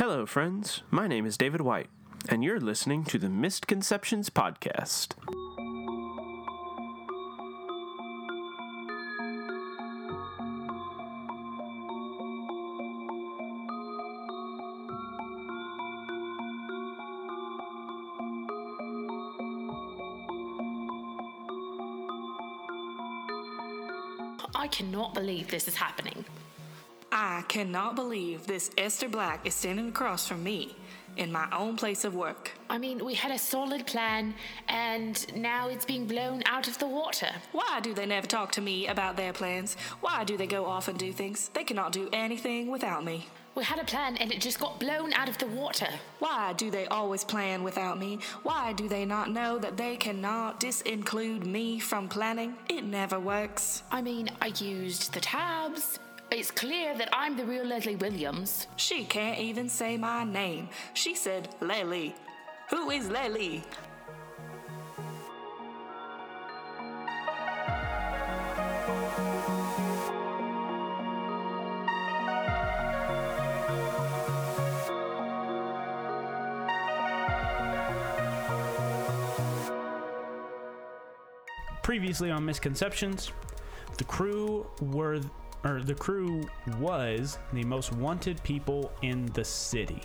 Hello, friends. My name is David White, and you're listening to the Misconceptions Podcast. I cannot believe this is happening. I cannot believe this Esther Black is standing across from me in my own place of work. I mean, we had a solid plan, and now it's being blown out of the water. Why do they never talk to me about their plans? Why do they go off and do things? They cannot do anything without me. We had a plan, and it just got blown out of the water. Why do they always plan without me? Why do they not know that they cannot disinclude me from planning? It never works. I mean, I used the tabs. It's clear that I'm the real Leslie Williams. She can't even say my name. She said Lely. Who is Lely? Previously on Misconceptions, the crew were or the crew was the most wanted people in the city.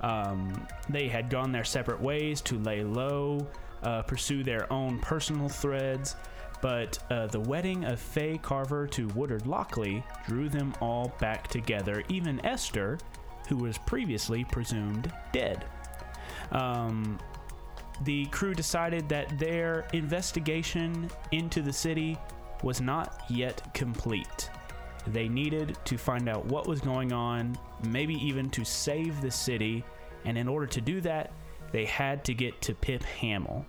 Um, they had gone their separate ways to lay low, uh, pursue their own personal threads, but uh, the wedding of Faye Carver to Woodard Lockley drew them all back together, even Esther, who was previously presumed dead. Um, the crew decided that their investigation into the city was not yet complete. They needed to find out what was going on, maybe even to save the city, and in order to do that, they had to get to Pip Hamill,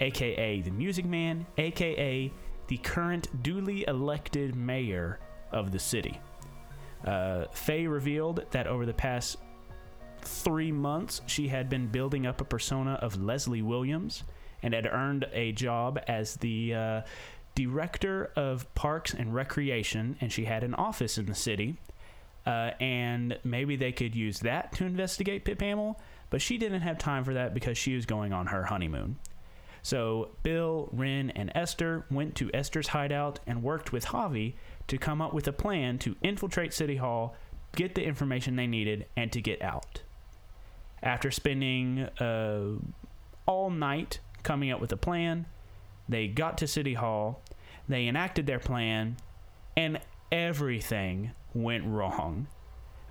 aka the Music Man, aka the current duly elected mayor of the city. Uh, Faye revealed that over the past three months, she had been building up a persona of Leslie Williams and had earned a job as the uh, director of parks and recreation, and she had an office in the city. Uh, and maybe they could use that to investigate Pip Hamill, but she didn't have time for that because she was going on her honeymoon. So Bill, Ren, and Esther went to Esther's hideout and worked with Javi to come up with a plan to infiltrate City Hall, get the information they needed, and to get out. After spending uh, all night coming up with a plan, they got to City Hall, they enacted their plan, and everything went wrong.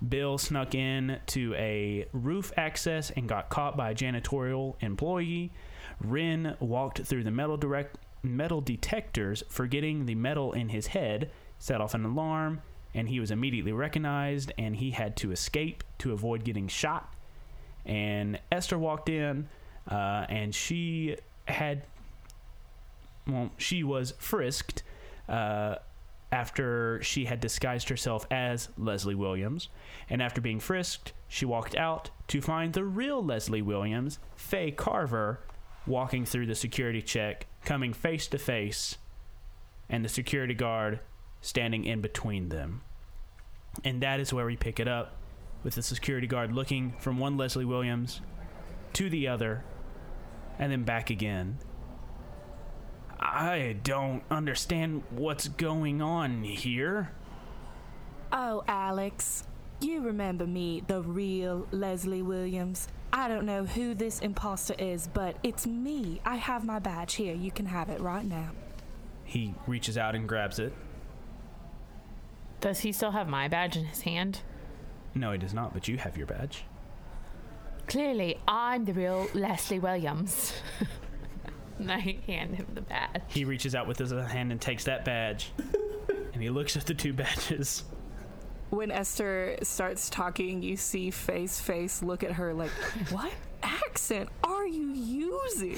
Bill snuck in to a roof access and got caught by a janitorial employee. Ren walked through the metal direct metal detectors, forgetting the metal in his head, set off an alarm, and he was immediately recognized and he had to escape to avoid getting shot. And Esther walked in uh, and she had well, she was frisked uh, after she had disguised herself as Leslie Williams. And after being frisked, she walked out to find the real Leslie Williams, Faye Carver, walking through the security check, coming face to face, and the security guard standing in between them. And that is where we pick it up with the security guard looking from one Leslie Williams to the other and then back again. I don't understand what's going on here. Oh, Alec, you remember me, the real Leslie Williams. I don't know who this imposter is, but it's me. I have my badge here. You can have it right now. He reaches out and grabs it. Does he still have my badge in his hand? No, he does not, but you have your badge. Clearly, I'm the real Leslie Williams. and I hand him the badge. He reaches out with his other hand and takes that badge. and he looks at the two badges. When Esther starts talking, you see Face Face look at her like, What accent are you using?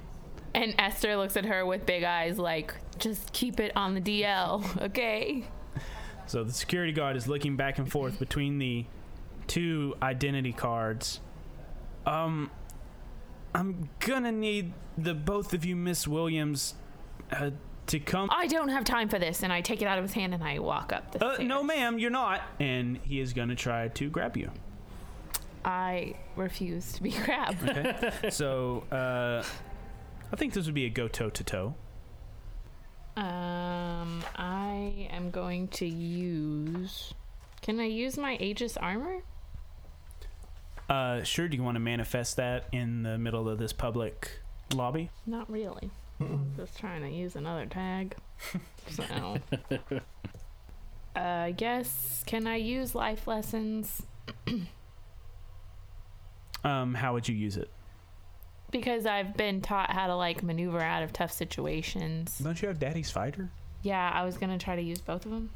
And Esther looks at her with big eyes, like, just keep it on the DL, okay? So the security guard is looking back and forth between the two identity cards. Um, I'm gonna need the both of you, Miss Williams, uh, to come. I don't have time for this. And I take it out of his hand and I walk up the Uh, stairs. no, ma'am, you're not. And he is gonna try to grab you. I refuse to be grabbed. Okay. so uh, I think this would be a go toe to toe. Um, I am going to use. Can I use my Aegis armor? Uh, sure. Do you want to manifest that in the middle of this public lobby? Not really. Just trying to use another tag. So, uh, I guess can I use life lessons? Um, how would you use it? Because I've been taught how to like maneuver out of tough situations. Don't you have Daddy's Fighter? Yeah, I was gonna try to use both of them.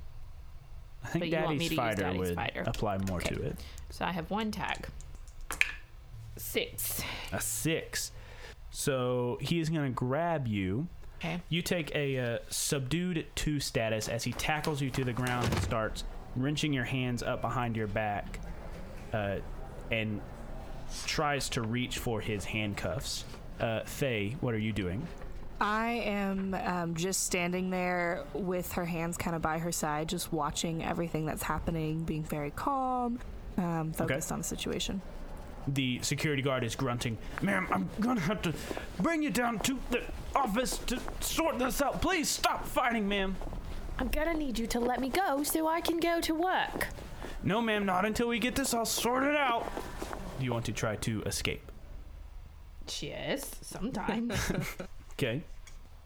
I think But you want me Daddy's Fighter Daddy's would Fighter. apply more to it. So I have one tag. Six. A six. So he is going to grab you. Okay. You take a uh, subdued two status as he tackles you to the ground and starts wrenching your hands up behind your back uh, and tries to reach for his handcuffs. Uh, Faye, what are you doing? I am um, just standing there with her hands kind of by her side, just watching everything that's happening, being very calm, um, focused on the situation. The security guard is grunting, Ma'am, I'm gonna have to bring you down to the office to sort this out. Please stop fighting, ma'am. I'm gonna need you to let me go so I can go to work. No, ma'am, not until we get this all sorted out. Do you want to try to escape? Yes, sometimes. Okay.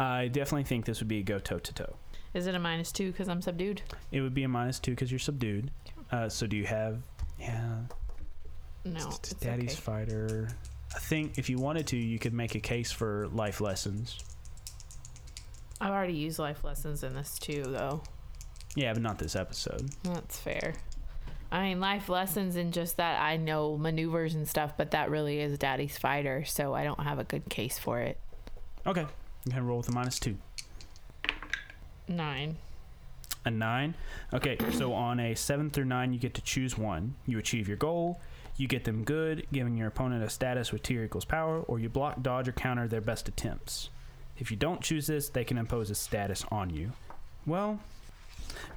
I definitely think this would be a go toe to toe. Is it a minus two because I'm subdued? It would be a minus two because you're subdued. Uh, so do you have? Yeah. No, it's Daddy's okay. fighter. I think if you wanted to, you could make a case for life lessons. I've already used life lessons in this too, though. Yeah, but not this episode. That's fair. I mean, life lessons in just that I know maneuvers and stuff, but that really is Daddy's fighter, so I don't have a good case for it. Okay. You can roll with a minus two. Nine. A nine. Okay, so on a seven through nine, you get to choose one. You achieve your goal. You get them good, giving your opponent a status with tier equals power, or you block, dodge, or counter their best attempts. If you don't choose this, they can impose a status on you. Well,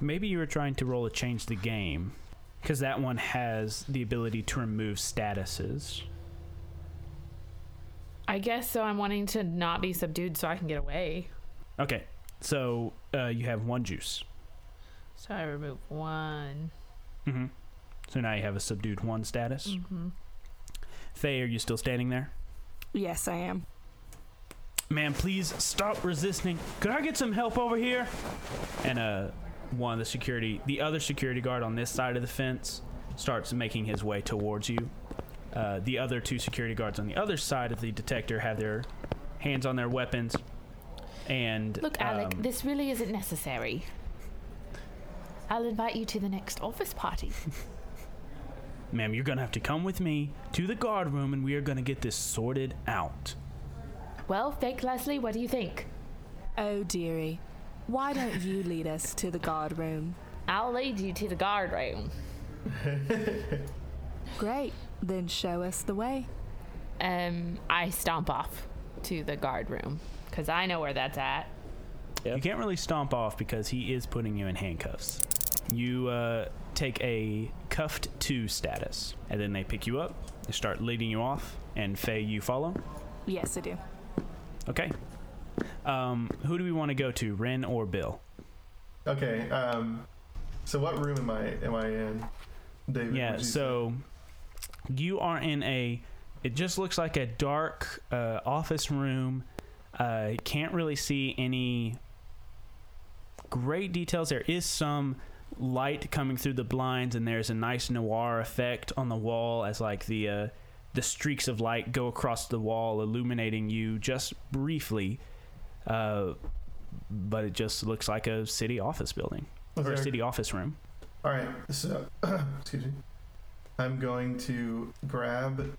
maybe you were trying to roll a change the game, because that one has the ability to remove statuses. I guess so. I'm wanting to not be subdued so I can get away. Okay, so uh, you have one juice. So I remove one. hmm So now you have a subdued one status. Mm-hmm. Faye, are you still standing there? Yes, I am. Man, please stop resisting. Could I get some help over here? And uh, one of the security, the other security guard on this side of the fence, starts making his way towards you. Uh, the other two security guards on the other side of the detector have their hands on their weapons. And Look, Alec, um, this really isn't necessary. I'll invite you to the next office party. ma'am, you're gonna have to come with me to the guard room, and we are gonna get this sorted out. well, fake Leslie, what do you think? Oh, dearie. Why don't you lead us to the guard room? I'll lead you to the guard room. Great. Then show us the way. Um, I stomp off to the guard room because I know where that's at. You can't really stomp off because he is putting you in handcuffs. You uh, take a cuffed two status, and then they pick you up. They start leading you off, and Faye, you follow. Yes, I do. Okay. Um, who do we want to go to, Ren or Bill? Okay. Um. So what room am I am I in, David? Yeah. would you So you are in a. It just looks like a dark uh, office room. Uh, can't really see any great details. There is some light coming through the blinds, and there's a nice noir effect on the wall as like the uh, the streaks of light go across the wall, illuminating you just briefly. Uh, but it just looks like a city office building Is or a city office room. All right. So, excuse me. I'm going to grab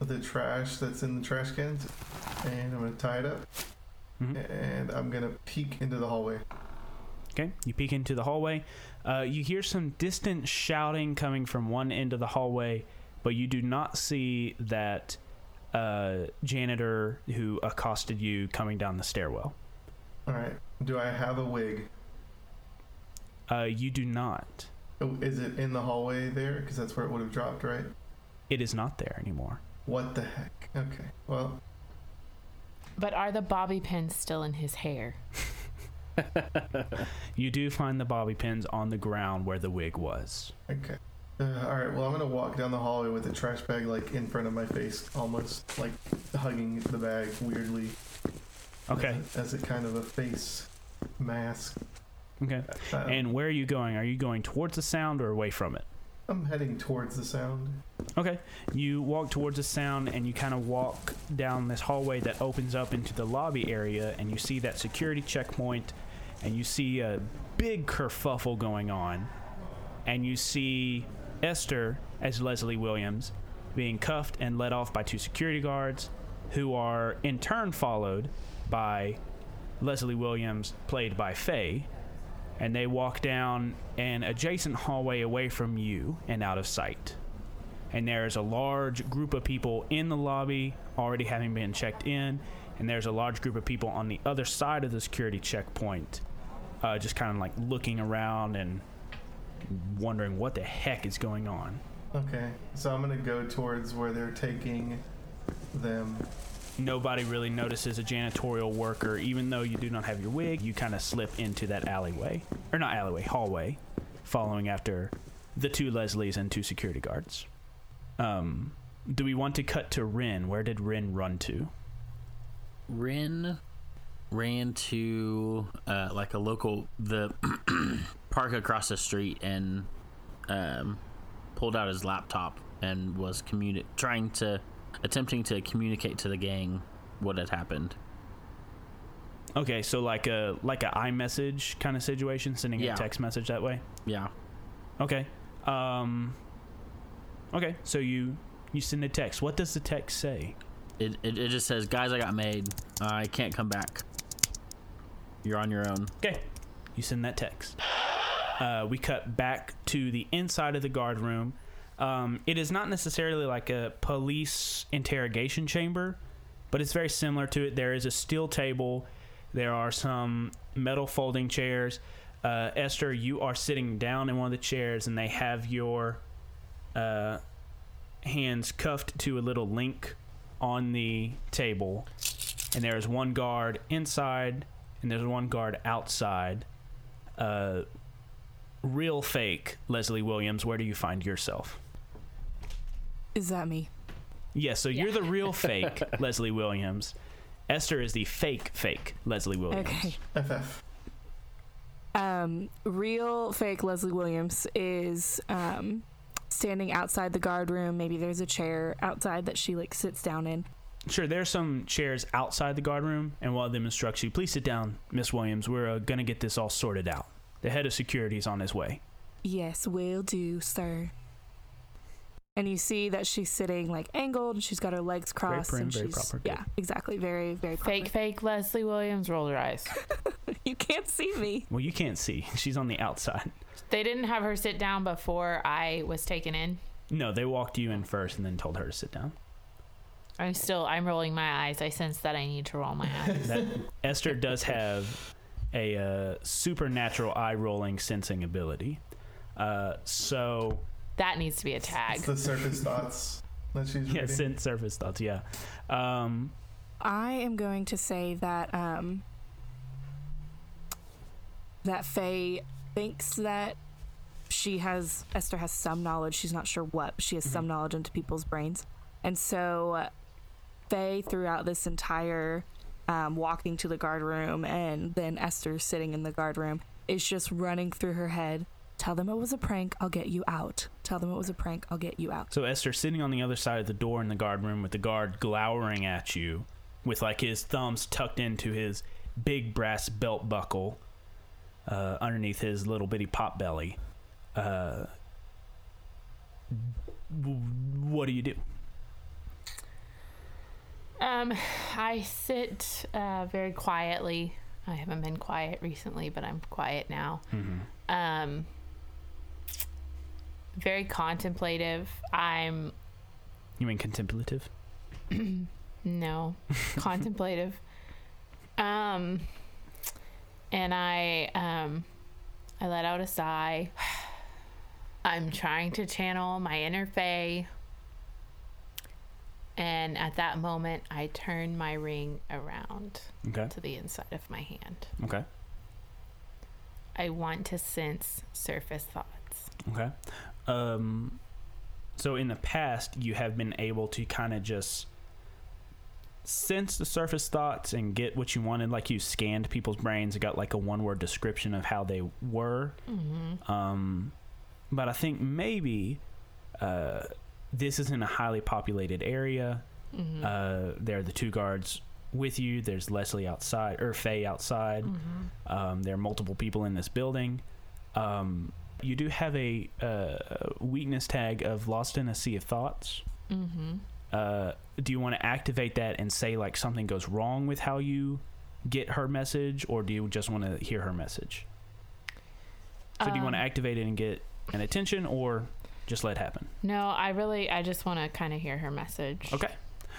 the trash that's in the trash cans, and I'm gonna tie it up, Mhm. and I'm gonna peek into the hallway. Okay, you peek into the hallway. Uh, you hear some distant shouting coming from one end of the hallway, but you do not see that uh, janitor who accosted you coming down the stairwell. All right. Do I have a wig? Uh, you do not. Oh, Is it in the hallway there? Because that's where it would have dropped, right? it is not there anymore. What the heck? Okay. Well, But are the bobby pins still in his hair? You do find the bobby pins on the ground where the wig was. okay. Uh, all right. Well, I'm gonna walk down the hallway with the trash bag like in front of my face, almost like hugging the bag weirdly. Okay. As, a kind of a face mask. Okay. Uh, And where are you going? Are you going towards the sound or away from it? I'm heading towards the sound. Okay. You walk towards the sound and you kind of walk down this hallway that opens up into the lobby area and you see that security checkpoint and you see a big kerfuffle going on and you see Esther as Leslie Williams being cuffed and led off by two security guards who are in turn followed by Leslie Williams played by Faye and they walk down an adjacent hallway away from you and out of sight. And there's a large group of people in the lobby already having been checked in and there's a large group of people on the other side of the security checkpoint uh, just kind of like looking around and wondering what the heck is going on. Okay. So I'm gonna go towards where they're taking them. nobody really notices a janitorial worker. Even though you do not have your wig you kind of slip into that alleyway. Or not alleyway hallway following after the two leslies and two security guards. Um, do we want to cut to Ren? Where did Ren run to? Ren ran to uh, like a local the park across the street and um, pulled out his laptop and was communi- trying to attempting to communicate to the gang what had happened. Okay, so like a like a iMessage kind of situation, sending Yeah. a text message that way. Yeah. Okay. Um. Okay, so you you send a text. What does the text say? It, it, it just says, guys, I got made. I can't come back. You're on your own. Okay, you send that text. Uh, we cut back to the inside of the guard room. Um, it is not necessarily like a police interrogation chamber, but it's very similar to it. There is a steel table. There are some metal folding chairs. Uh, Esther, you are sitting down in one of the chairs, and they have your uh, hands cuffed to a little link on the table. And there is one guard inside, and there's one guard outside. Uh, real fake Leslie Williams, where do you find yourself? Is that me? Yeah, so you're the real fake Leslie Williams. Esther is the fake fake Leslie Williams. Okay. FF. Um, real fake Leslie Williams is um, standing outside the guard room. Maybe there's a chair outside that she like sits down in. Sure, there's some chairs outside the guard room, and one of them instructs you, please sit down, Miss Williams. We're uh, going to get this all sorted out. The head of security is on his way. Yes, will do, sir. And you see that she's sitting like angled, and she's got her legs Very crossed, prim, and very she's proper, yeah, exactly, very very proper. Fake, fake Leslie Williams, roll your eyes. You can't see me. Well, you can't see. She's on the outside. They didn't have her sit down before I was taken in. No, they walked you in first and then told her to sit down. I'm still, I'm rolling my eyes. I sense that I need to roll my eyes. That Esther does have a uh, supernatural eye rolling sensing ability. Uh, so that needs to be a tag. It's the surface thoughts that she's yeah, reading. sense surface thoughts. Yeah. Um, I am going to say that um, that Faye thinks that she has Esther has some knowledge. She's not sure what, but she has some knowledge into people's brains, and so Faye throughout this entire um, walking to the guard room and then Esther sitting in the guard room is just running through her head. Tell them it was a prank. I'll get you out. Tell them it was a prank. I'll get you out. so Esther sitting on the other side of the door in the guard room with the guard glowering at you, with like his thumbs tucked into his big brass belt buckle uh, underneath his little bitty pot belly. Uh, what do you do? Um, I sit uh, very quietly. I haven't been quiet recently, but I'm quiet now. Um, very contemplative. I'm You mean contemplative? no contemplative. Um, and I um, I let out a sigh. I'm trying to channel my inner Faye. And at that moment, I turn my ring around Okay. to the inside of my hand. Okay. I want to sense surface thoughts. Okay. Um, so in the past, you have been able to kind of just sense the surface thoughts and get what you wanted. Like you scanned people's brains and got like a one word description of how they were. Hmm. Um, but I think maybe uh, this isn't a highly populated area. Uh, there are the two guards with you. There's Leslie outside, or Faye outside. Um, there are multiple people in this building. Um, you do have a uh, weakness tag of Lost in a Sea of Thoughts. Mm-hmm. Uh, do you want to activate that and say like something goes wrong with how you get her message, or do you just want to hear her message? So do you want to Um, activate it and get an attention, or just let it happen? No, I really, I just want to kind of hear her message. Okay.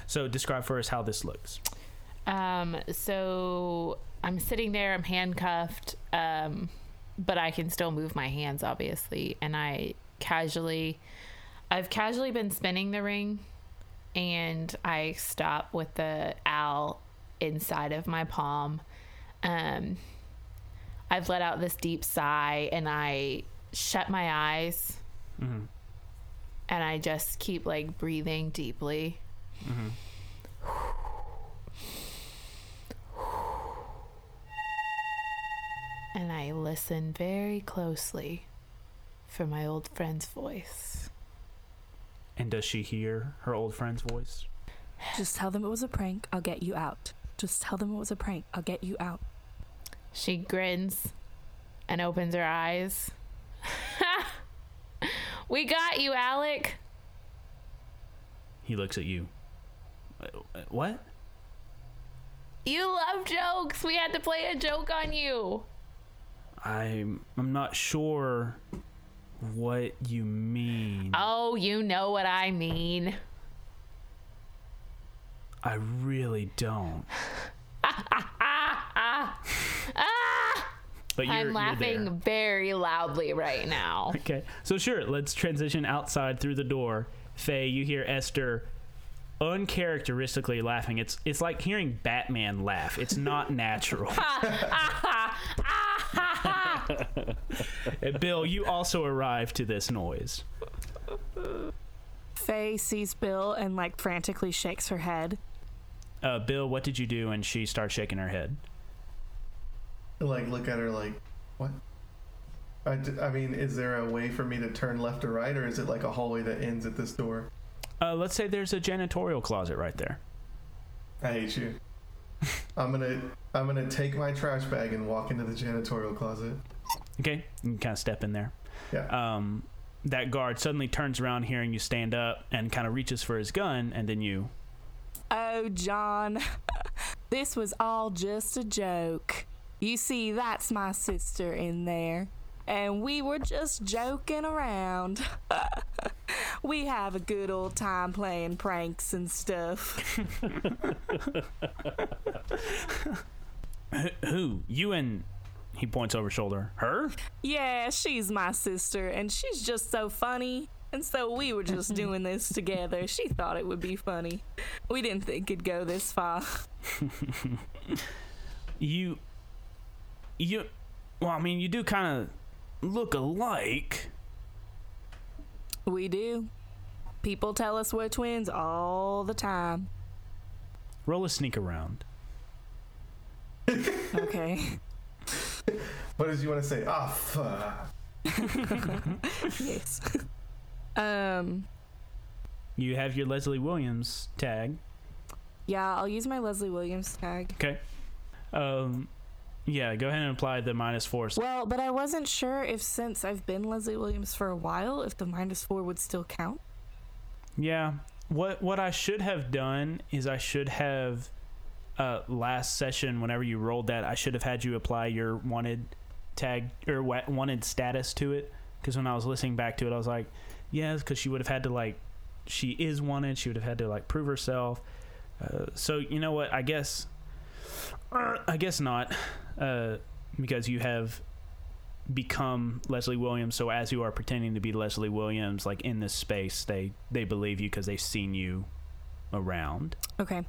So describe for us how this looks. Um, so I'm sitting there, I'm handcuffed, um, but I can still move my hands, obviously. And I casually, I've casually been spinning the ring, and I stop with the owl inside of my palm. Um, I've let out this deep sigh, and I shut my eyes, Mhm. And I just keep like breathing deeply. and I listen very closely for my old friend's voice. And does she hear her old friend's voice? Just tell them it was a prank. I'll get you out. Just tell them it was a prank. I'll get you out. She grins and opens her eyes. We got you, Alec. He looks at you. Uh, What? You love jokes. We had to play a joke on you. I'm I'm not sure what you mean. Oh, you know what I mean. I really don't. Ah, ah, ah, But you're, I'm you're laughing there. very loudly right now. Okay, so sure, let's transition outside through the door. Faye, you hear Esther uncharacteristically laughing. It's it's like hearing Batman laugh. It's not natural. And Bill, you also arrive to this noise. Faye sees Bill and like frantically shakes her head. Uh, Bill, what did you do? And she starts shaking her head. Like, look at her like, what? I, d- I mean, is there a way for me to turn left or right, or is it like a hallway that ends at this door? Uh, let's say there's a janitorial closet right there. I hate you. I'm gonna I'm gonna take my trash bag and walk into the janitorial closet. Okay, you can kind of step in there. Yeah. Um, that guard suddenly turns around, hearing you stand up, and kind of reaches for his gun, and then you. Oh, John, this was all just a joke. You see, that's my sister in there. And we were just joking around. we have a good old time playing pranks and stuff. Who? You and. He points over shoulder. Her? Yeah, she's my sister, and she's just so funny. And so we were just doing this together. She thought it would be funny. We didn't think it'd go this far. You. You. Well, I mean, you do kind of look alike. We do. People tell us we're twins all the time. Roll a sneak around. Okay. What does you want to say? Ah, fuck. yes. um. You have your Leslie Williams tag. Yeah, I'll use my Leslie Williams tag. Okay. Um. Yeah, go ahead and apply the minus four. Well, but I wasn't sure if since I've been Leslie Williams for a while, if the minus four would still count. Yeah. What what I should have done is I should have uh last session whenever you rolled that I should have had you apply your wanted tag or wa- wanted status to it because when I was listening back to it I was like, yeah, because she would have had to like she is wanted. She would have had to like prove herself. Uh, so you know what? I guess uh, I guess not uh, because you have become Leslie Williams. So as you are pretending to be Leslie Williams, like in this space, they they believe you because they've seen you around. Okay.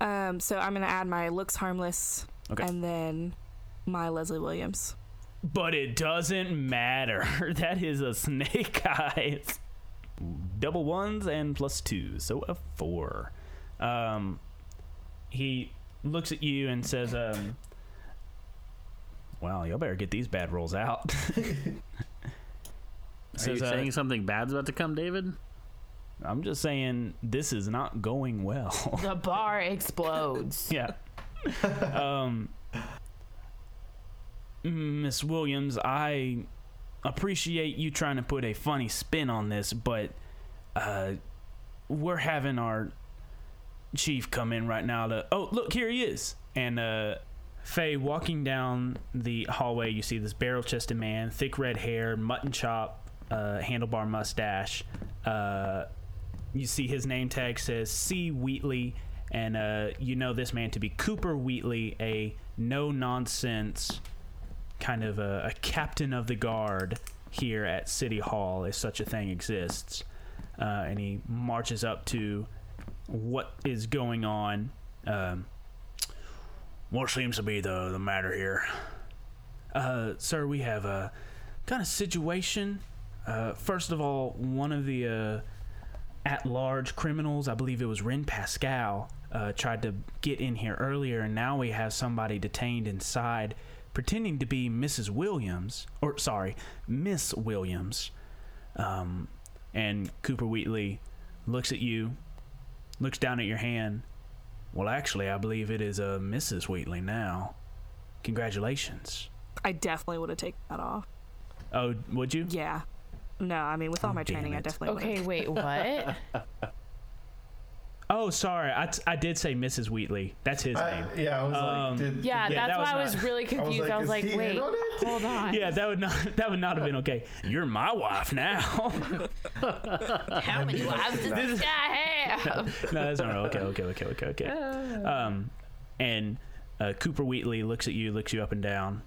Um, so I'm gonna add my looks harmless, Okay. and then my Leslie Williams. But it doesn't matter. that is a snake eyes. Double ones and plus two, so a four. Um, he looks at you and says, um, "Well, y'all better get these bad rolls out." Are you Says, uh, saying something bad's about to come, David? I'm just saying this is not going well. The bar explodes. yeah. um, Miss Williams, I appreciate you trying to put a funny spin on this, but uh, we're having our chief come in right now to. Oh, look, here he is. And uh, Faye walking down the hallway, you see this barrel chested man, thick red hair, mutton chop, uh, handlebar mustache. Uh, you see his name tag says C. Wheatley, and uh, you know this man to be Cooper Wheatley, a no nonsense kind of a, a captain of the guard here at City Hall, if such a thing exists. Uh, and he marches up to what is going on. Um, what seems to be the, the matter here? Uh, sir, we have a kind of situation. Uh, first of all, one of the uh, at large criminals, I believe it was Ren Pascal, uh, tried to get in here earlier, and now we have somebody detained inside pretending to be Mrs. Williams, or sorry, Miss Williams. Um, and Cooper Wheatley looks at you, looks down at your hand. Well, actually, I believe it is uh, Mrs. Wheatley now. Congratulations. I definitely would have taken that off. Oh, would you? Yeah. No, I mean with all Oh, my damn training, I it. definitely would. Okay, wait, what? Oh, sorry. I, t- I did say Mrs. Wheatley. That's his I, name. yeah, I was Um, like, did, Yeah, Yeah, that's that was why I not- was really confused. I was like, like, is he in wait, on hold on. Yeah, that would not that would not have been okay. You're my wife now. How many wives does this guy have? no, that's all right. Okay, okay, okay, okay, okay. Um, and uh, Cooper Wheatley looks at you, looks you up and down.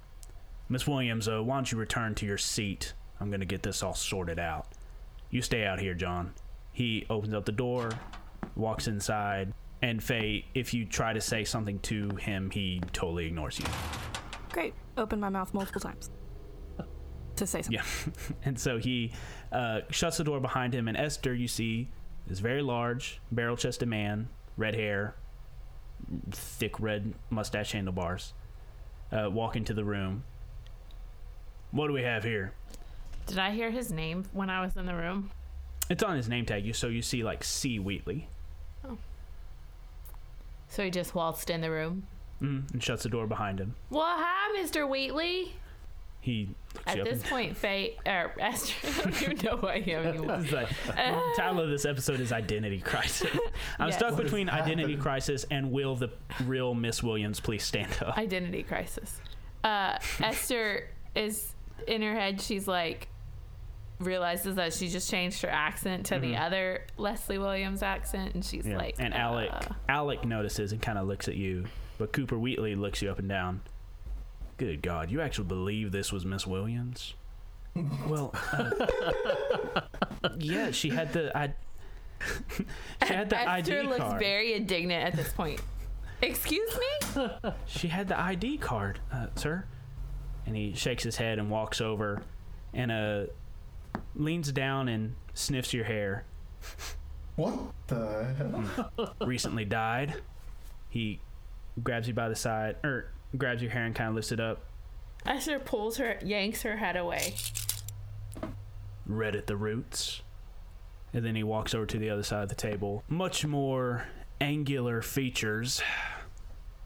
Miss Williams, uh, why don't you return to your seat? I'm gonna get this all sorted out. You stay out here, John. He opens up the door, walks inside, and Faye, if you try to say something to him, he totally ignores you. Great. Open my mouth multiple times to say something. Yeah. and so he uh, shuts the door behind him, and Esther, you see, is very large, barrel chested man, red hair, thick red mustache handlebars, uh, walk into the room. What do we have here? Did I hear his name when I was in the room? It's on his name tag, you so you see like C. Wheatley, Oh. So he just waltzed in the room. mm, and shuts the door behind him. Well, hi, Mr. Wheatley. He looks you At up this and- point, Faye, or Esther, you know who I am anymore. It's like, title of this episode is Identity Crisis. I'm Yes. stuck What between Identity happened? Crisis and Will the real Miss Williams please stand up? Identity crisis. Uh, Esther is in her head. She's like, realizes that she just changed her accent to the other Leslie Williams accent, and she's Mm-hmm. Yeah. like, and Alec uh, Alec notices and kind of looks at you, but Cooper Wheatley looks you up and down. Good God, you actually believe this was Miss Williams? well, uh, yeah, she had the I. she had the Esther ID looks card. very indignant at this point. Excuse me? she had the ID card, uh, sir. And he shakes his head and walks over, and uh, leans down and sniffs your hair. what the hell? Hmm. recently dyed. He grabs you by the side, or grabs your hair and kind of lifts it up. Esther pulls her, yanks her head away. Red at the roots. And then he walks over to the other side of the table. Much more angular features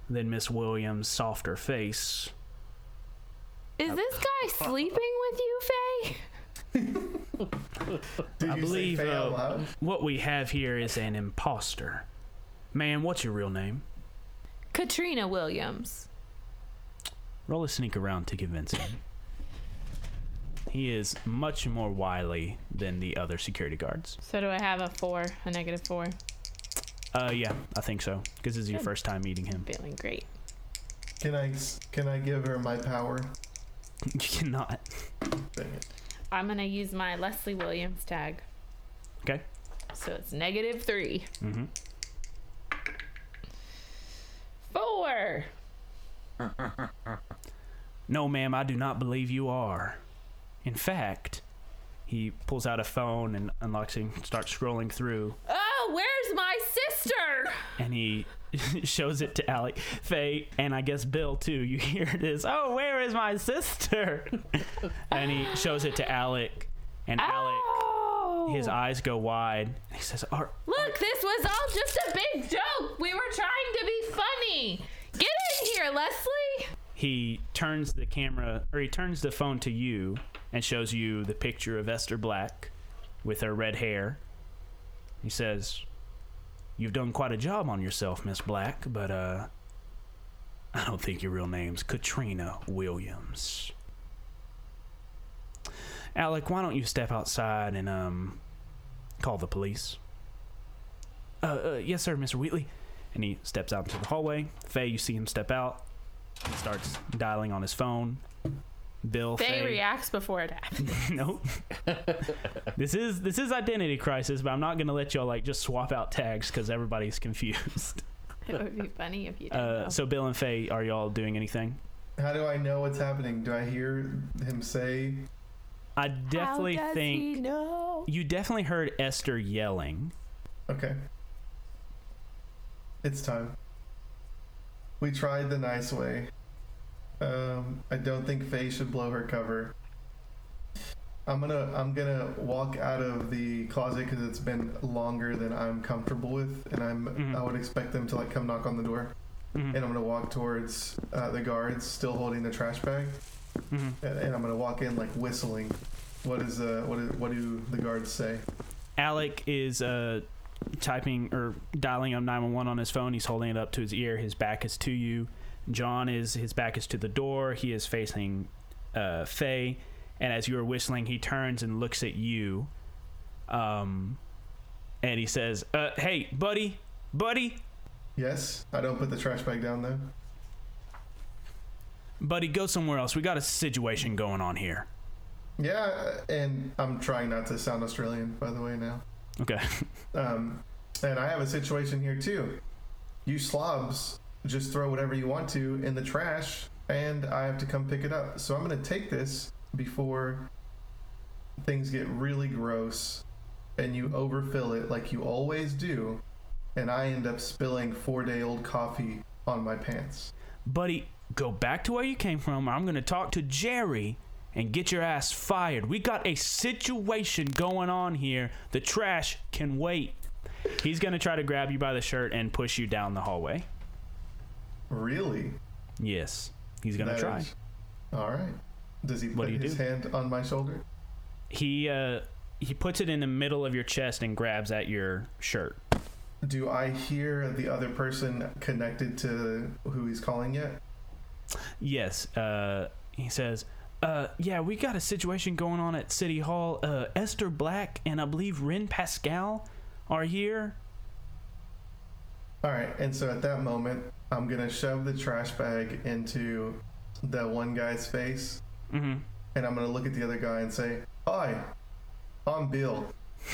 than Miss Williams' softer face. Is this guy sleeping with you, Faye? Did I you believe say Faye uh, what we have here is an imposter. Man, what's your real name? Katrina Williams. Roll a sneak around to convince him. He is much more wily than the other security guards. So do I have a four, a negative four? Uh, yeah, I think so. Because this is your Good. first time meeting him. Feeling great. Can I can I give her my power? You cannot. Dang it. I'm gonna use my Leslie Williams tag. Okay. So it's negative three. Mm-hmm. Four. no, ma'am, I do not believe you are. In fact, he pulls out a phone and unlocks it and starts scrolling through. Oh, where's my sister? And he shows it to Alec, Faye, and I guess Bill too. You hear this? Oh, where is my sister? and he shows it to Alec, and Alec, Oh. his eyes go wide. And he says, "Are Look, this was all just a big joke. We were trying to be funny. Get in here, Leslie. he turns the camera or he turns the phone to you and shows you the picture of Esther Black with her red hair. He says, "You've done quite a job on yourself, Miss Black, but uh I don't think your real name's Katrina Williams." Alec, why don't you step outside and um call the police? Uh, uh yes, sir, Mr. Wheatley. And he steps out into the hallway. Faye, you see him step out He starts dialing on his phone. Bill Faye Faye. reacts before it happens. nope. this is this is identity crisis, but I'm not gonna let y'all like just swap out tags because everybody's confused. it would be funny if you did. Uh, so Bill and Faye, are y'all doing anything? How do I know what's happening? Do I hear him say? I definitely How does think he know? you definitely heard Esther yelling. Okay. It's time. We tried the nice way. Um, I don't think Faye should blow her cover. I'm gonna I'm gonna walk out of the closet because it's been longer than I'm comfortable with, and I'm Mhm. I would expect them to like come knock on the door, Mhm. and I'm gonna walk towards uh, the guards still holding the trash bag, Mhm. and, and I'm gonna walk in like whistling. What is uh what is, what do the guards say? Alec is uh, typing or dialing up 911 on his phone. He's holding it up to his ear. His back is to you. John is his back is to the door. He is facing uh, Faye, and as you are whistling, he turns and looks at you. Um, and he says, uh, "Hey, buddy, buddy, Yes, I don't put the trash bag down though. buddy, go somewhere else. We got a situation going on here." Yeah, and I'm trying not to sound Australian, by the way, now. Okay. Um, and I have a situation here too. You slobs just throw whatever you want to in the trash, and I have to come pick it up. So I'm going to take this before things get really gross and you overfill it like you always do, and I end up spilling four day old coffee on my pants. buddy, go back to where you came from. I'm going to talk to Jerry and get your ass fired. We got a situation going on here. The trash can wait. He's going to try to grab you by the shirt and push you down the hallway. Really? Yes, he's going to That try. is- All right. Does he What put do his do? hand on my shoulder? He uh he puts it in the middle of your chest and grabs at your shirt. Do I hear the other person connected to who he's calling yet? Yes, uh he says, uh yeah, we got a situation going on at City Hall. Uh Esther Black and I believe Ren Pascal are here. All right, and so at that moment, I'm gonna shove the trash bag into that one guy's face, Mhm. and I'm gonna look at the other guy and say, "Hi, I'm Bill,"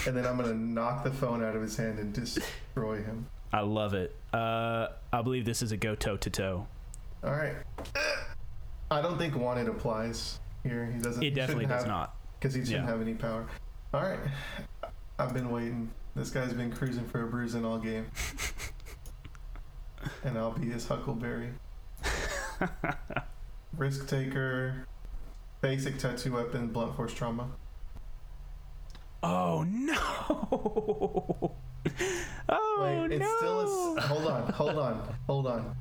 and then I'm gonna knock the phone out of his hand and destroy him. I love it. Uh I believe this is a go toe to toe. All right. I don't think wanted applies here. He doesn't. It definitely does not. because he shouldn't Yeah. have any power. All right, I've been waiting. This guy's been cruising for a bruising all game, and I'll be his Huckleberry. Risk taker, basic tattoo weapon, blunt force trauma. Oh no. oh Wait, it's no. still a. s- Hold on, hold on, hold on.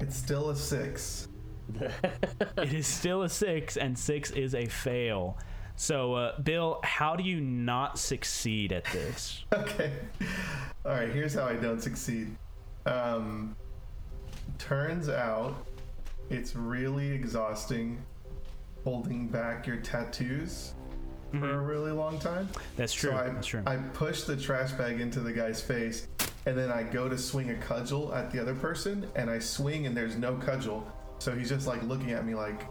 It's still a six. it is still a six, and six is a fail. So, uh, Bill, how do you not succeed at this? Okay. All right. Here's how I don't succeed. Um, turns out, it's really exhausting holding back your tattoos for a really long time. That's true. So I, That's true. I push the trash bag into the guy's face, and then I go to swing a cudgel at the other person, and I swing, and there's no cudgel. So he's just like looking at me like,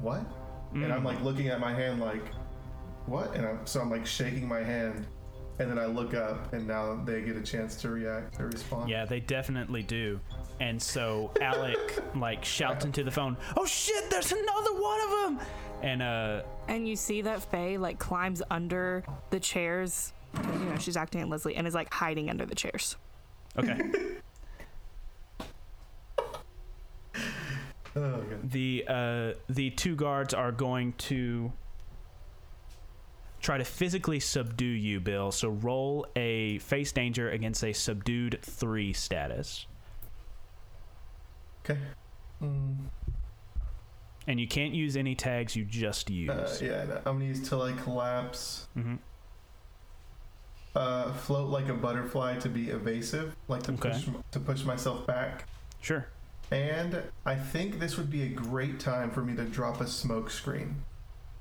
"What?" And Mm. I'm like looking at my hand like, "What?" And I'm, so I'm like shaking my hand, and then I look up, and now they get a chance to react to respond. Yeah, they definitely do. And so Alec like shouts into the phone, "Oh shit, there's another one of them!" And uh, And you see that Faye like climbs under the chairs. You know, she's acting at Leslie and is like hiding under the chairs. okay, Oh, God. the uh, the two guards are going to try to physically subdue you, Bill. So roll a face danger against a subdued three status, Okay. Mm, and you can't use any tags you just use. uh, yeah, I'm gonna use till I collapse. Mm-hmm. Uh, float like a butterfly to be evasive, like to Okay. push to push myself back. Sure. And I think this would be a great time for me to drop a smoke screen.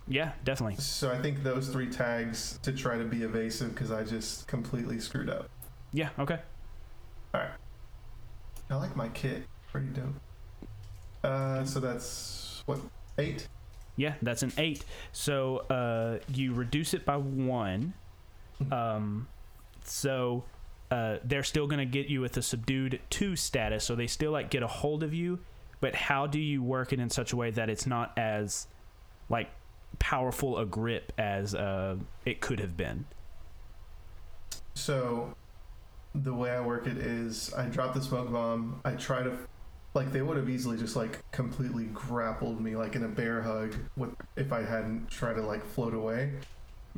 Yeah, definitely. So I think those three tags to try to be evasive because I just completely screwed up. Yeah. Okay. All right. I like my kit. Pretty dope. Uh, so that's what eight. Yeah, that's an eight. So uh, you reduce it by one. Um, so uh, they're still going to get you with a subdued two status. So they still like get a hold of you. But how do you work it in such a way that it's not as like powerful a grip as uh, it could have been? So the way I work it is I drop the smoke bomb. I try to like they would have easily just like completely grappled me like in a bear hug with if I hadn't tried to like float away.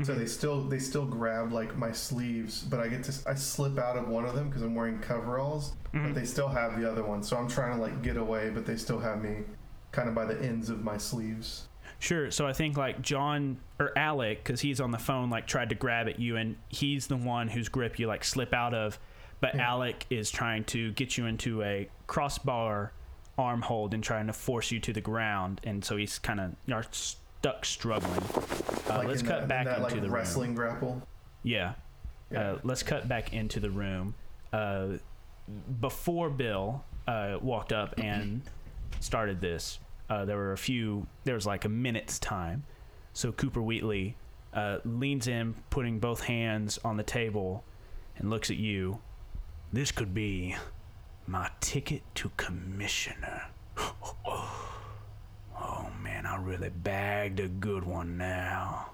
So they still they still grab like my sleeves, but I get to I slip out of one of them because I'm wearing coveralls, but they still have the other one. So I'm trying to like get away, but they still have me kind of by the ends of my sleeves. Sure. So I think like John or Alec, because he's on the phone, like tried to grab at you, and he's the one whose grip you like slip out of. But Yeah. Alec is trying to get you into a crossbar arm hold and trying to force you to the ground, and so he's kind of you're stuck struggling. Uh, like let's cut that, in back that, into like the wrestling room. grapple. Yeah. Yeah. Uh, let's cut back into the room. Uh, before Bill uh, walked up and started this, uh, there were a few. There was like a minute's time. So Cooper Wheatley uh, leans in, putting both hands on the table, and looks at you. This could be my ticket to commissioner. Oh man, I really bagged a good one now.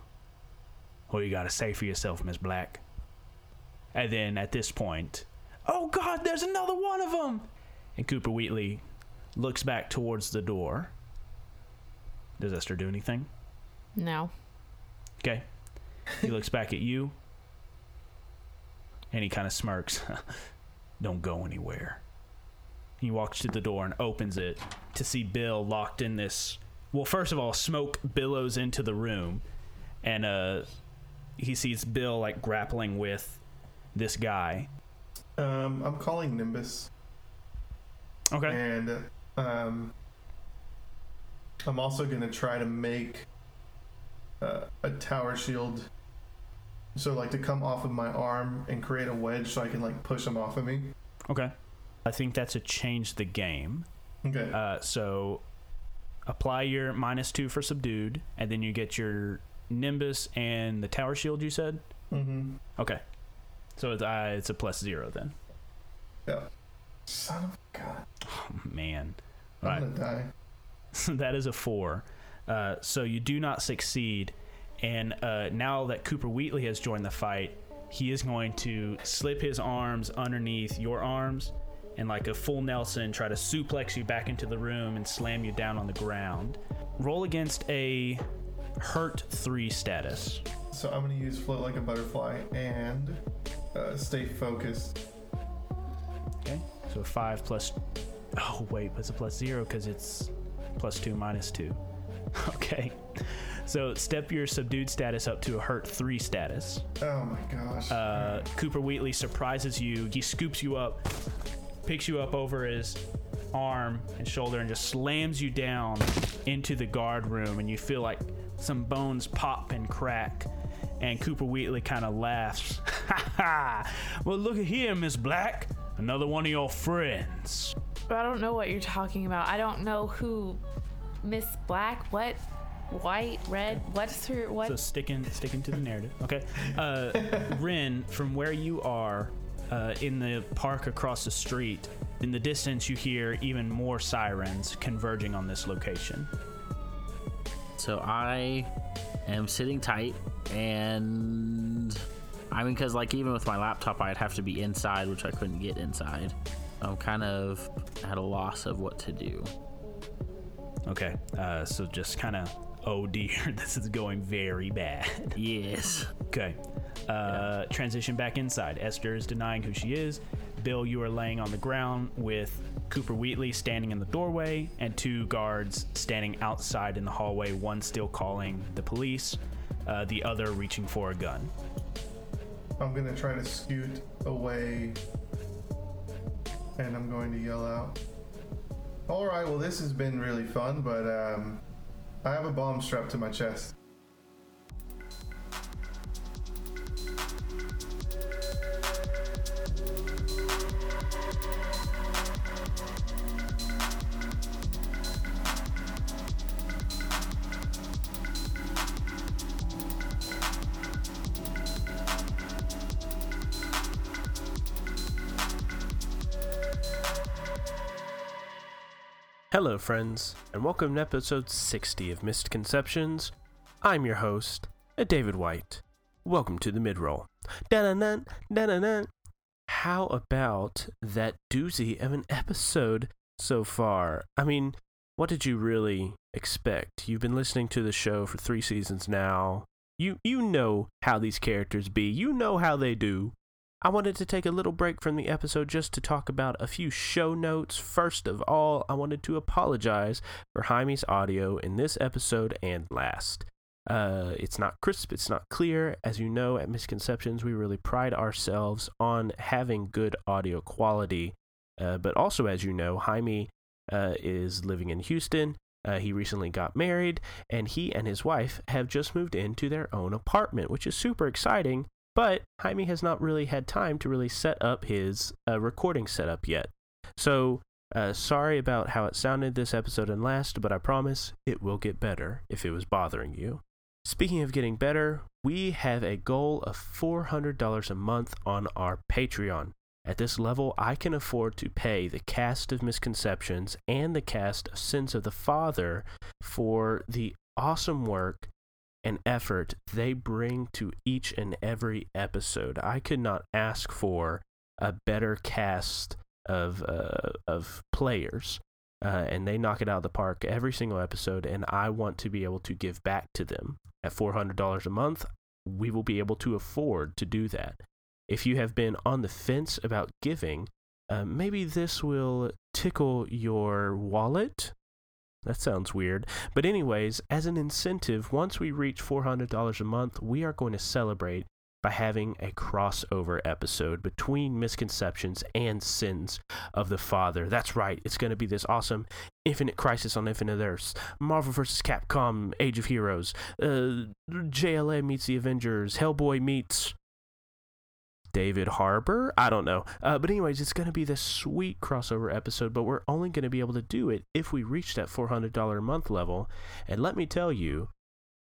What you got to say for yourself, Miss Black? And then at this point, oh God, there's another one of them! And Cooper Wheatley looks back towards the door. Does Esther do anything? No. Okay. He looks back at you. And he kind of smirks. Don't go anywhere. He walks to the door and opens it to see Bill locked in this. Well, first of all, smoke billows into the room. And uh, he sees Bill like grappling with this guy. Um, I'm calling Nimbus, Okay. and um, I'm also gonna try to make uh, a tower shield. So like to come off of my arm and create a wedge so I can like push them off of me. Okay. I think that's a change the game. Okay. Uh, so apply your minus two for subdued, and then you get your Nimbus and the tower shield you said? mm-hmm. Okay. So it's, uh, it's a plus zero then. Yeah. Son of god. Oh, man. I'm Right. gonna die. that is a four. Uh, so you do not succeed. And uh, now that Cooper Wheatley has joined the fight, he is going to slip his arms underneath your arms and, like a full Nelson, try to suplex you back into the room and slam you down on the ground. Roll against a hurt three status. So I'm gonna use float like a butterfly and uh, stay focused. Okay. So five plus. Oh, wait, but it's a plus zero because it's plus two minus two. Okay. So step your subdued status up to a hurt three status. Oh my gosh. Uh, Cooper Wheatley surprises you. He scoops you up, picks you up over his arm and shoulder, and just slams you down into the guard room. And you feel like some bones pop and crack. And Cooper Wheatley kind of laughs. Ha ha! Well, look at here, Miss Black. Another one of your friends. But I don't know what you're talking about. I don't know who Miss Black. What? white, red. What's her what? So sticking sticking to the narrative. Okay. Uh, Ren, from where you are uh, in the park across the street, in the distance you hear even more sirens converging on this location. So I am sitting tight, and I mean, because like even with my laptop, I'd have to be inside, which I couldn't get inside. I'm kind of at a loss of what to do. Okay. Uh, so just kind of, oh dear, this is going very bad. Yes. Okay. Uh, Transition back inside. Esther is denying who she is. Bill, you are laying on the ground with Cooper Wheatley standing in the doorway and two guards standing outside in the hallway, one still calling the police, uh, the other reaching for a gun. I'm gonna try to scoot away and I'm going to yell out. Alright, well, this has been really fun, but um, I have a bomb strapped to my chest. Hello, friends, and welcome to episode 60 of Misconceptions. I'm your host, uh, David White. Welcome to the midroll. Da-na-na, da-na-na. How about that doozy of an episode so far? I mean, what did you really expect? You've been listening to the show for three seasons now. You you know how these characters be. You know how they do. I wanted to take a little break from the episode just to talk about a few show notes. First of all, I wanted to apologize for Jaime's audio in this episode and last. Uh, it's not crisp, it's not clear. As you know, at Misconceptions, we really pride ourselves on having good audio quality. Uh, but also, as you know, Jaime uh, is living in Houston. Uh, he recently got married, and he and his wife have just moved into their own apartment, which is super exciting but Jaime has not really had time to really set up his uh, recording setup yet. So, uh, sorry about how it sounded this episode and last, but I promise it will get better if it was bothering you. Speaking of getting better, we have a goal of $400 a month on our Patreon. At this level, I can afford to pay the cast of Misconceptions and the cast of Sins of the Father for the awesome work and effort they bring to each and every episode. I could not ask for a better cast of uh, of players, uh, and they knock it out of the park every single episode. And I want to be able to give back to them at four hundred dollars a month. We will be able to afford to do that. If you have been on the fence about giving, uh, maybe this will tickle your wallet that sounds weird. But, anyways, as an incentive, once we reach $400 a month, we are going to celebrate by having a crossover episode between misconceptions and sins of the Father. That's right, it's going to be this awesome Infinite Crisis on Infinite Earths, Marvel vs. Capcom Age of Heroes, uh, JLA meets the Avengers, Hellboy meets David Harbour. I don't know. Uh, but, anyways, it's going to be this sweet crossover episode, but we're only going to be able to do it if we reach that $400 a month level. And let me tell you,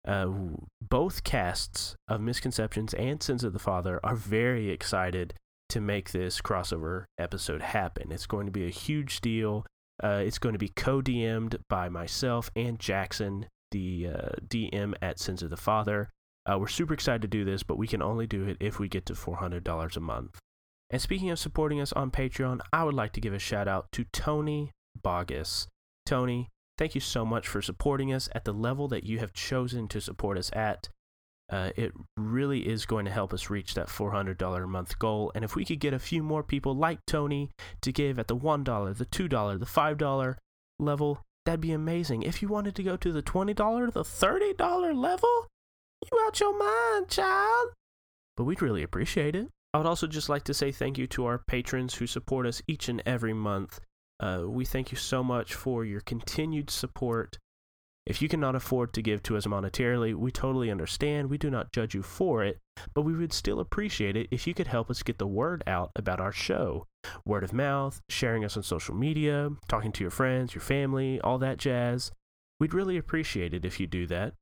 uh, both casts of Misconceptions and Sins of the Father are very excited to make this crossover episode happen. It's going to be a huge deal. Uh, it's going to be co DM'd by myself and Jackson, the uh, DM at Sins of the Father. Uh, we're super excited to do this, but we can only do it if we get to $400 a month. And speaking of supporting us on Patreon, I would like to give a shout out to Tony Bogus. Tony, thank you so much for supporting us at the level that you have chosen to support us at. Uh, it really is going to help us reach that $400 a month goal. And if we could get a few more people like Tony to give at the $1, the $2, the $5 level, that'd be amazing. If you wanted to go to the $20, the $30 level, you out your mind, child. But we'd really appreciate it. I would also just like to say thank you to our patrons who support us each and every month. Uh, we thank you so much for your continued support. If you cannot afford to give to us monetarily, we totally understand. We do not judge you for it, but we would still appreciate it if you could help us get the word out about our show. Word of mouth, sharing us on social media, talking to your friends, your family, all that jazz. We'd really appreciate it if you do that.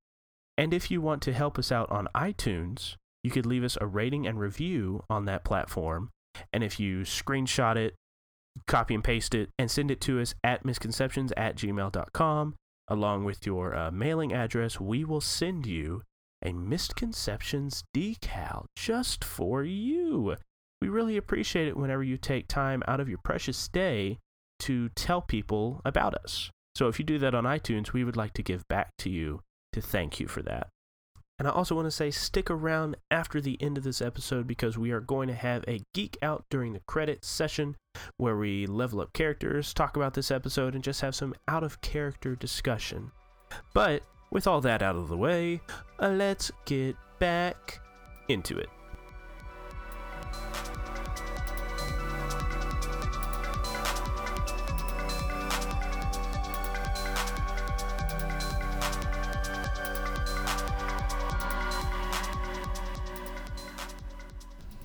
And if you want to help us out on iTunes, you could leave us a rating and review on that platform. And if you screenshot it, copy and paste it, and send it to us at misconceptions at gmail.com, along with your uh, mailing address, we will send you a misconceptions decal just for you. We really appreciate it whenever you take time out of your precious day to tell people about us. So if you do that on iTunes, we would like to give back to you to thank you for that. And I also want to say stick around after the end of this episode because we are going to have a geek out during the credits session where we level up characters, talk about this episode, and just have some out of character discussion. But with all that out of the way, uh, let's get back into it.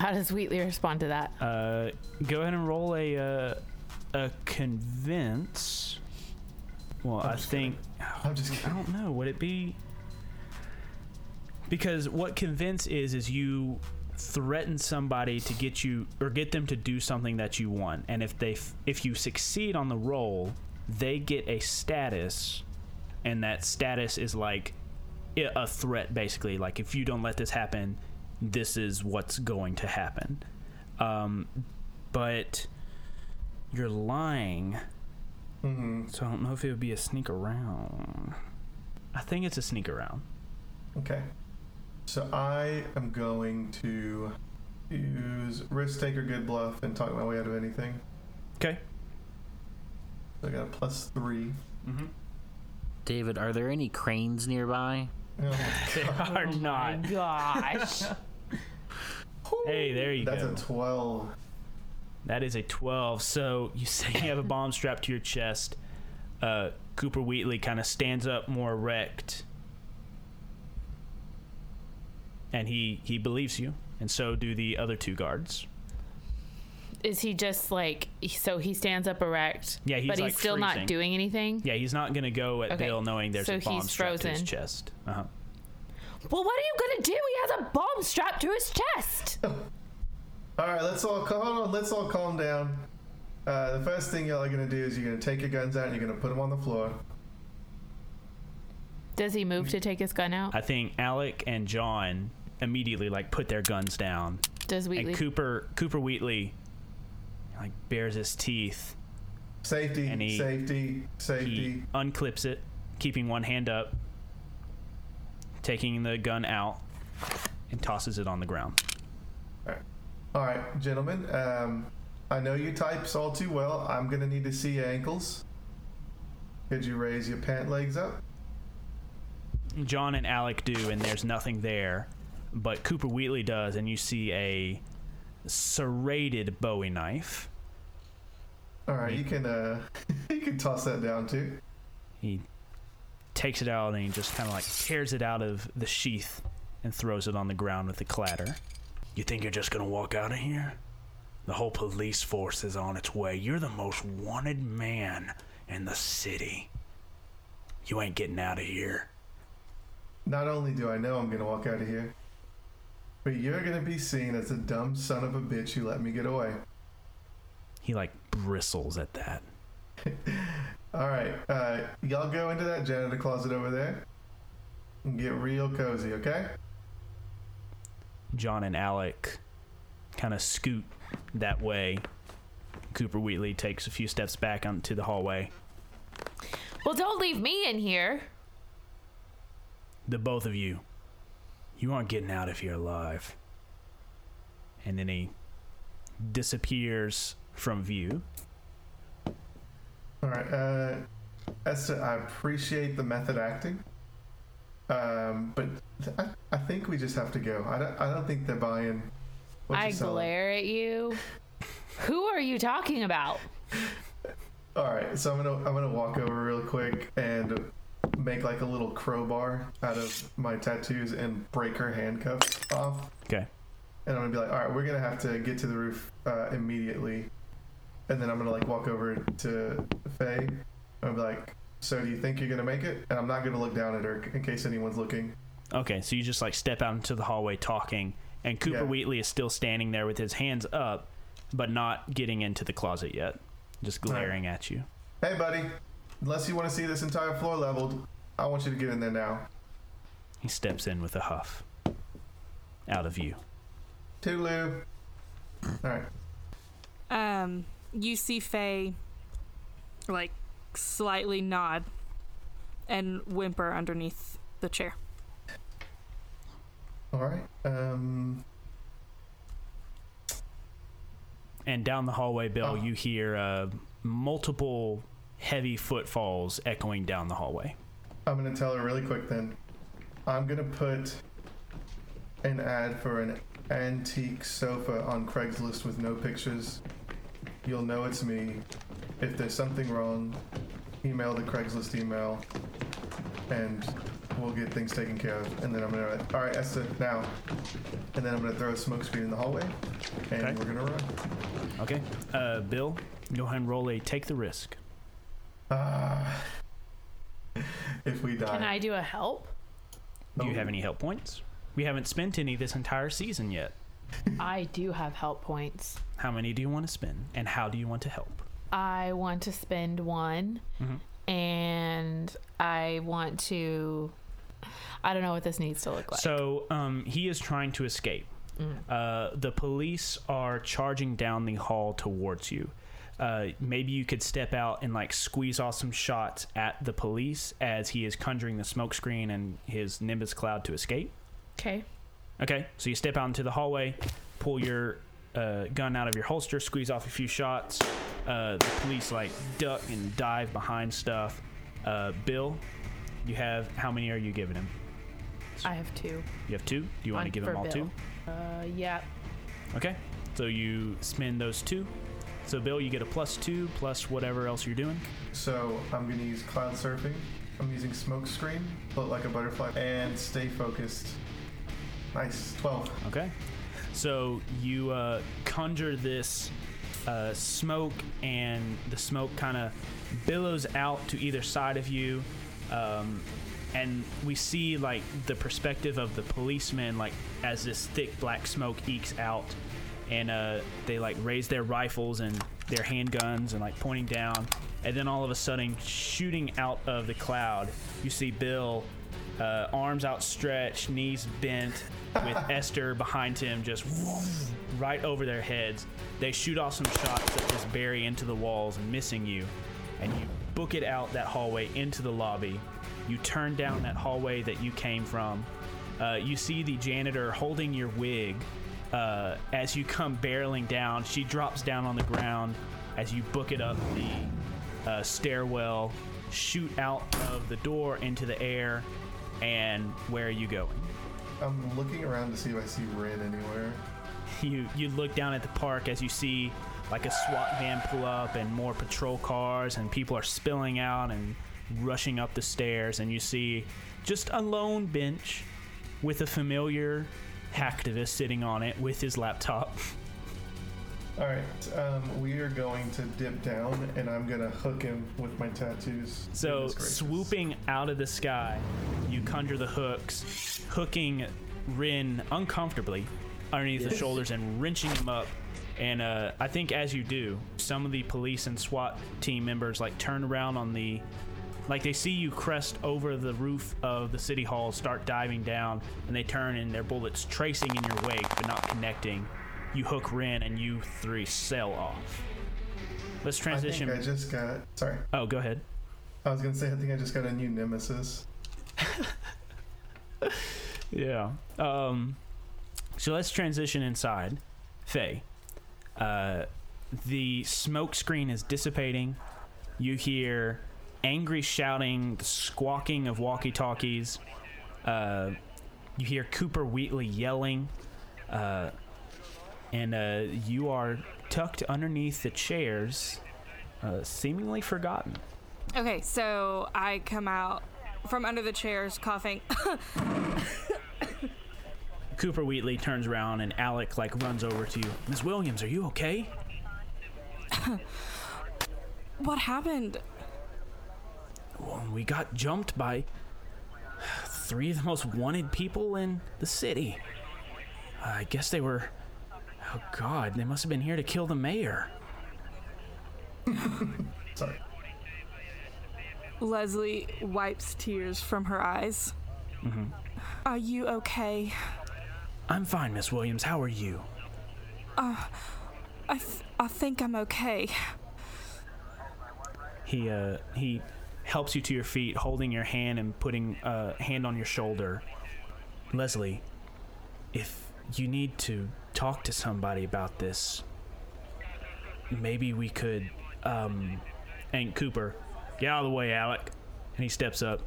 How does Wheatley respond to that? Uh, go ahead and roll a uh, a convince. Well, I'm I just think I'm just I don't know. Would it be? Because what convince is is you threaten somebody to get you or get them to do something that you want, and if they f- if you succeed on the roll, they get a status, and that status is like a threat, basically. Like if you don't let this happen, this is what's going to happen. Um, but you're lying. Mhm. So I don't know if it would be a sneak around. I think it's a sneak around. Okay. So I am going to use risk taker good bluff and talk my way out of anything. Okay. So I got a plus three. Mm-hmm. David, are there any cranes nearby? Oh my They God. are not. Gosh. Hey, there you That's go. a twelve. that is a 12. So you say you have a bomb strapped to your chest. Uh, Cooper Wheatley kind of stands up more erect. And he, he believes you. And so do the other two guards. Is he just like so he stands up erect? Yeah, he's but he's still freezing. not doing anything. Yeah, he's not going to go at Okay, Bill knowing there's so a bomb strapped to his chest. Uh-huh. Well, what are you gonna do? He has a bomb strapped to his chest. All right, let's all cal- hold on. Let's all calm down. Uh, the first thing y'all are gonna do is you're gonna take your guns out and you're gonna put them on the floor. Does he move to take his gun out? I think Alec and John immediately like put their guns down Does Wheatley? and Cooper Cooper Wheatley like bares his teeth. Safety, And he- safety, safety. He unclips it, keeping one hand up, taking the gun out, and tosses it on the ground. All right, gentlemen. Um, I know you types all too well. I'm gonna need to see your ankles. Could you raise your pant legs up? John and Alec do, and there's nothing there, but Cooper Wheatley does, and you see a serrated Bowie knife. All right, you can uh, you can toss that down too. He takes it out and he just kind of like tears it out of the sheath and throws it on the ground with a clatter. You think you're just gonna walk out of here? The whole police force is on its way. You're the most wanted man in the city. You ain't getting out of here. Not only do I know I'm gonna walk out of here, but you're gonna be seen as a dumb son of a bitch who let me get away. He like bristles at that. All right, uh, y'all go into that janitor closet over there and get real cozy, okay? John and Alec kind of scoot that way. Cooper Wheatley takes a few steps back onto the hallway. well, don't leave me in here. the both of you, you aren't getting out of here alive. And then he disappears from view. All right, uh, Esther, I appreciate the method acting, um, but th- I, I think we just have to go. I don't, I don't think they're buying. What I you're glare at you. Who are you talking about? All right, so I'm gonna I'm gonna walk over real quick and make like a little crowbar out of my tattoos and break her handcuffs off. Okay. And I'm gonna be like, all right, we're gonna have to get to the roof uh, immediately. And then I'm gonna like walk over to Faye. I'm gonna be like, So do you think you're gonna make it? And I'm not gonna look down at her in case anyone's looking. Okay, so you just like step out into the hallway talking, and Cooper Yeah. Wheatley is still standing there with his hands up, but not getting into the closet yet, just glaring at you. Hey, buddy. Unless you want to see this entire floor leveled, I want you to get in there now. He steps in with a huff. Out of view. Toodaloo. All right. Um, you see Faye, like, slightly nod and whimper underneath the chair. All right. Um. And down the hallway, Bill, Oh. you hear uh, multiple heavy footfalls echoing down the hallway. I'm gonna tell her really quick then. I'm gonna put an ad for an antique sofa on Craigslist with no pictures. You'll know it's me. If there's something wrong, email the Craigslist email, and we'll get things taken care of. And then I'm gonna, all right, Esther, now. And then I'm gonna throw a smoke screen in the hallway, and Okay. we're gonna run. Okay. Uh, Bill, go ahead and roll a take the risk. Ah. if we die. Can I do a help? Do you have any help points? We haven't spent any this entire season yet. I do have help points. How many do you want to spend, and how do you want to help? I want to spend one, Mhm. and I want to. I don't know what this needs to look like. So um, he is trying to escape. Uh, the police are charging down the hall towards you. Uh, maybe you could step out and like squeeze off some shots at the police as he is conjuring the smoke screen and his nimbus cloud to escape. okay. Okay, so you step out into the hallway, pull your uh, gun out of your holster, squeeze off a few shots. Uh, the police like duck and dive behind stuff. Uh, Bill, you have how many are you giving him? I have two. You have two. Do you want to give them all Bill. two? Uh, yeah. Okay, so you spend those two. So Bill, you get a plus two plus whatever else you're doing. So I'm gonna use cloud surfing. I'm using smoke screen, float like a butterfly, and stay focused. Nice, 12. Okay. So you uh, conjure this uh, smoke, and the smoke kind of billows out to either side of you. Um, and we see like the perspective of the policeman like as this thick black smoke ekes out, and uh, they like raise their rifles and their handguns and like pointing down. And then all of a sudden, shooting out of the cloud, you see Bill uh, arms outstretched, knees bent, with Esther behind him, just right over their heads. They shoot off some shots that just bury into the walls, missing you, and you book it out that hallway into the lobby. You turn down that hallway that you came from. Uh, you see the janitor holding your wig. Uh, as you come barreling down, she drops down on the ground as you book it up the uh, stairwell, shoot out of the door into the air, and where are you going? I'm looking around to see if I see Ren anywhere. you you look down at the park as you see like a SWAT van pull up and more patrol cars and people are spilling out and rushing up the stairs and you see just a lone bench with a familiar hacktivist sitting on it with his laptop. All right, um, we are going to dip down, and I'm gonna hook him with my tattoos. So swooping out of the sky, you conjure the hooks, hooking Ren uncomfortably underneath the shoulders and wrenching him up. And uh, I think as you do, some of the police and SWAT team members like turn around on the, like they see you crest over the roof of the city hall, start diving down, and they turn and their bullets tracing in your wake but not connecting. You hook Ren and you three sail off. Let's transition. I think I just got. Sorry, oh, go ahead. I was gonna say I think I just got a new nemesis. Yeah. Um, so let's transition inside. Faye. Uh, the smoke screen is dissipating. You hear angry shouting, the squawking of walkie talkies. Uh, you hear Cooper Wheatley yelling. Uh, and uh, you are tucked underneath the chairs, uh, seemingly forgotten. Okay, so I come out from under the chairs coughing. Cooper Wheatley turns around and Alec like runs over to you. Miss Williams, are you okay? what happened? Well, we got jumped by three of the most wanted people in the city. I guess they were. Oh, God, they must have been here to kill the mayor. Sorry. Leslie wipes tears from her eyes. Mm-hmm. Are you okay? I'm fine, Miss Williams. How are you? I, th- I think I'm okay. He uh he helps you to your feet, holding your hand and putting a hand on your shoulder. Leslie, if you need to talk to somebody about this, maybe we could um Cooper, get out of the way, Alec. And he steps up.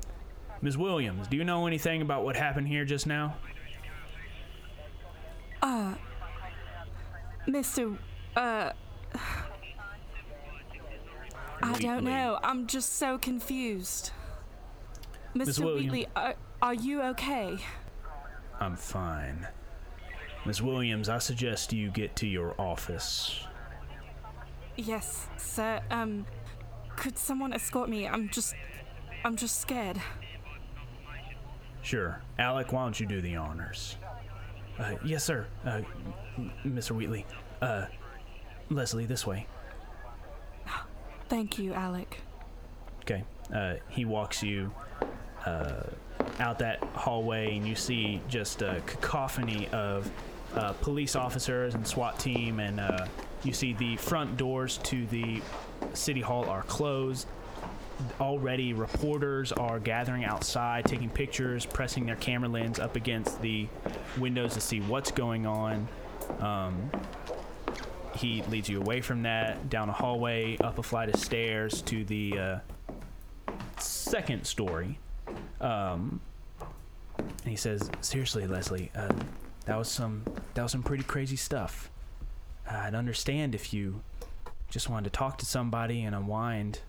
Ms. Williams, do you know anything about what happened here just now? Uh, Mr. Uh. I don't know. I'm just so confused. Mr. Williams. Wheatley, are, are you okay? I'm fine. Ms. Williams, I suggest you get to your office. Yes, sir. Um, could someone escort me? I'm just. I'm just scared. Sure. Alec, why don't you do the honors? Uh, yes, sir. Uh, Mr. Wheatley. Uh, Leslie, this way. Thank you, Alec. Okay. Uh, he walks you uh, out that hallway, and you see just a cacophony of uh, police officers and SWAT team, and uh, you see the front doors to the city hall are closed. Already, reporters are gathering outside, taking pictures, pressing their camera lens up against the windows to see what's going on. Um, he leads you away from that, down a hallway, up a flight of stairs to the uh, second story. Um, and he says, "Seriously, Leslie, uh, that was some that was some pretty crazy stuff. Uh, I'd understand if you just wanted to talk to somebody and unwind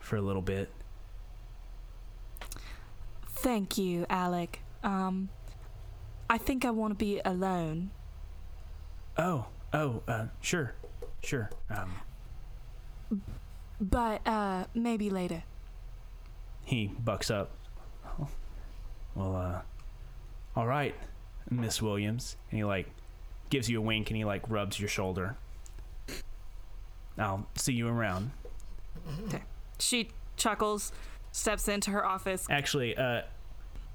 for a little bit. Thank you, Alec. Um, I think I want to be alone. Oh, oh, uh, sure, sure. Um, But, uh, maybe later. he bucks up. "Oh, Well, uh, all right, Miss Williams. And he like gives you a wink and he like rubs your shoulder. I'll see you around. Okay. She chuckles, steps into her office. Actually, uh,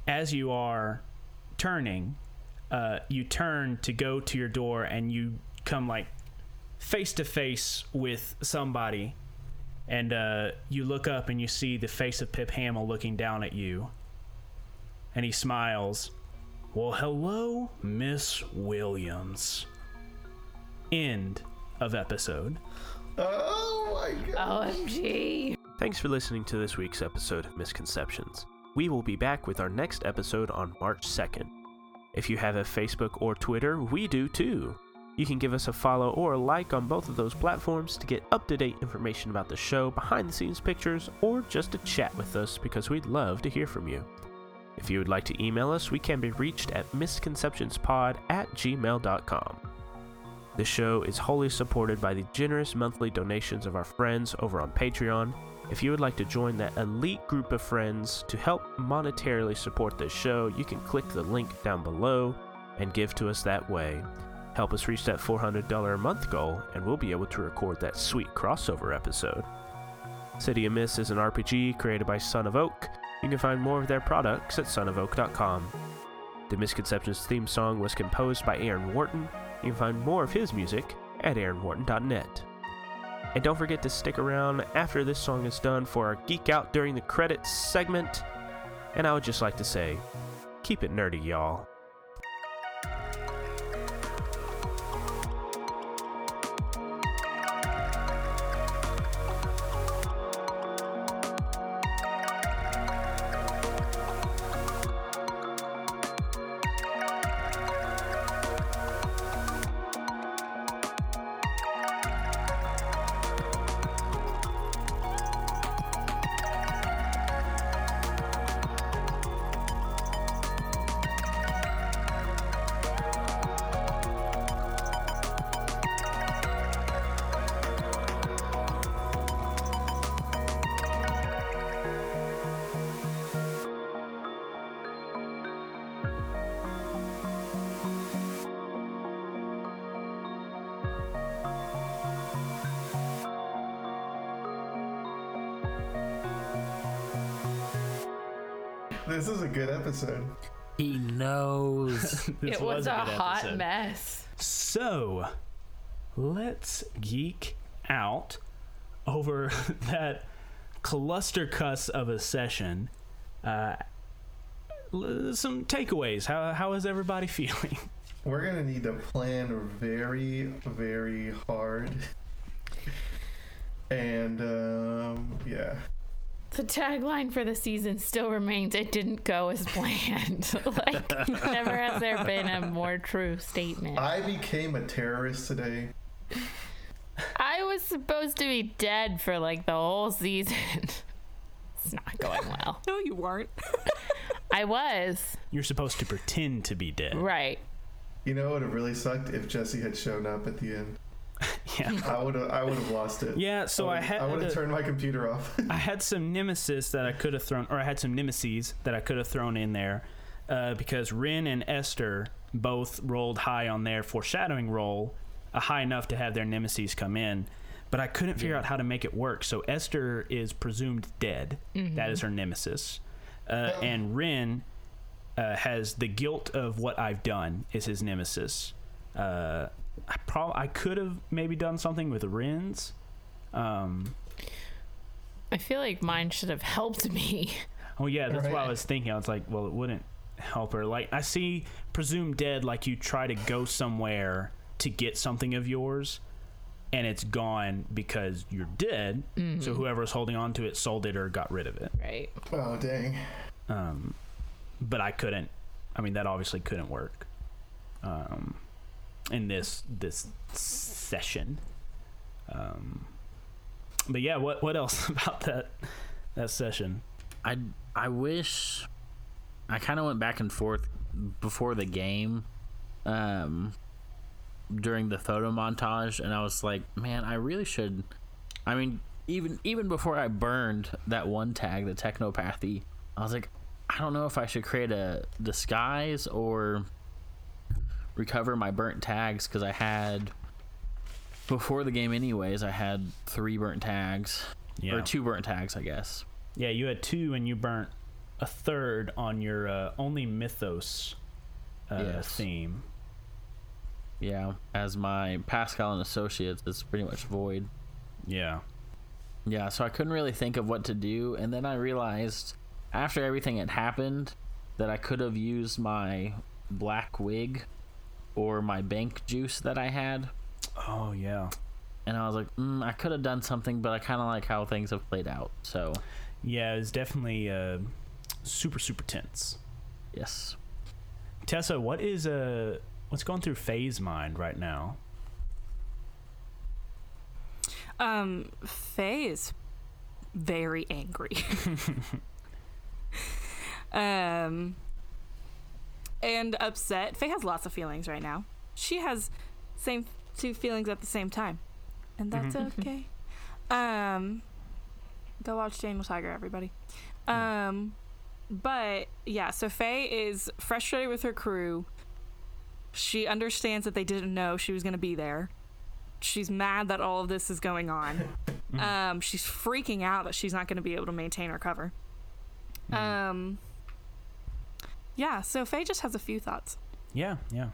as you are turning, uh, you turn to go to your door and you come like face to face with somebody. And uh, you look up and you see the face of Pip Hamill looking down at you. And he smiles. Well, hello, Miss Williams. End of episode. Oh my god. OMG. Thanks for listening to this week's episode of Misconceptions. We will be back with our next episode on March 2nd. If you have a Facebook or Twitter, we do too. You can give us a follow or a like on both of those platforms to get up to date information about the show, behind the scenes pictures, or just to chat with us because we'd love to hear from you. If you would like to email us, we can be reached at misconceptionspod at gmail.com. The show is wholly supported by the generous monthly donations of our friends over on Patreon. If you would like to join that elite group of friends to help monetarily support this show, you can click the link down below and give to us that way. Help us reach that $400 a month goal, and we'll be able to record that sweet crossover episode. City of Mist is an RPG created by Son of Oak. You can find more of their products at sonofoak.com. The Misconceptions theme song was composed by Aaron Wharton. You can find more of his music at aaronwharton.net. And don't forget to stick around after this song is done for our Geek Out during the credits segment. And I would just like to say, keep it nerdy, y'all. Knows. This it was, a, good hot episode. mess. So, let's geek out over that cluster cuss of a session. Uh, l- some takeaways. How how is everybody feeling? We're gonna need to plan very, very hard. And um, yeah, The tagline for the season still remains it didn't go as planned. like, never has there been a more true statement. I became a terrorist today. I was supposed to be dead for like the whole season. it's not going well. No, you weren't. I was. You're supposed to pretend to be dead. Right. You know, it would have really sucked if Jesse had shown up at the end. Yeah. I would have, I would have lost it. Yeah. So I, would- had I would have turned my computer off. I had some nemesis that I could have thrown, or I had some nemesis that I could have thrown in there, uh, because Ren and Esther both rolled high on their foreshadowing roll, uh, high enough to have their nemesis come in. But I couldn't figure out how to make it work. So Esther is presumed dead. That is her nemesis, uh, and Ren uh, has the guilt of what I've done is his nemesis. Uh, I prob- I could have maybe done something with Ren's. Um, I feel like mine should have helped me. Oh yeah, that's what I was thinking. I was like, well, it wouldn't help her. Like I see presumed dead, like you try to go somewhere to get something of yours, and it's gone because you're dead. So whoever's holding on to it sold it or got rid of it. Right. oh dang! Um, but I couldn't. I mean, that obviously couldn't work. Um, in this this session. Um, but yeah, what what else about that that session? I I wish I kind of went back and forth before the game, um, during the photo montage, and I was like, man, I really should. I mean, even even before I burned that one tag, the technopathy, I was like, I don't know if I should create a disguise or recover my burnt tags because I had before the game, anyways. I had three burnt tags Yeah. or two burnt tags, I guess. Yeah, you had two, and you burnt a third on your uh, only mythos uh, Yes. theme. Yeah, as my Pascal and Associates is pretty much void. Yeah, Yeah, so I couldn't really think of what to do, and then I realized after everything had happened that I could have used my black wig or my bank juice that I had, Oh yeah, and I was like, mm, I could have done something, but I kind of like how things have played out. So, yeah. It's definitely uh, super super tense. yes. Tessa, what is uh, what's going through Faye's mind right now? Um, Faye is very angry. um, and upset. Faye has lots of feelings right now. She has same two feelings at the same time, and that's okay. Um, go watch Daniel Tiger, everybody. Um, but yeah, so Faye is frustrated with her crew. She understands that they didn't know she was going to be there. She's mad that all of this is going on. um, she's freaking out that she's not going to be able to maintain her cover. Um, yeah, so Faye just has a few thoughts. Yeah, yeah.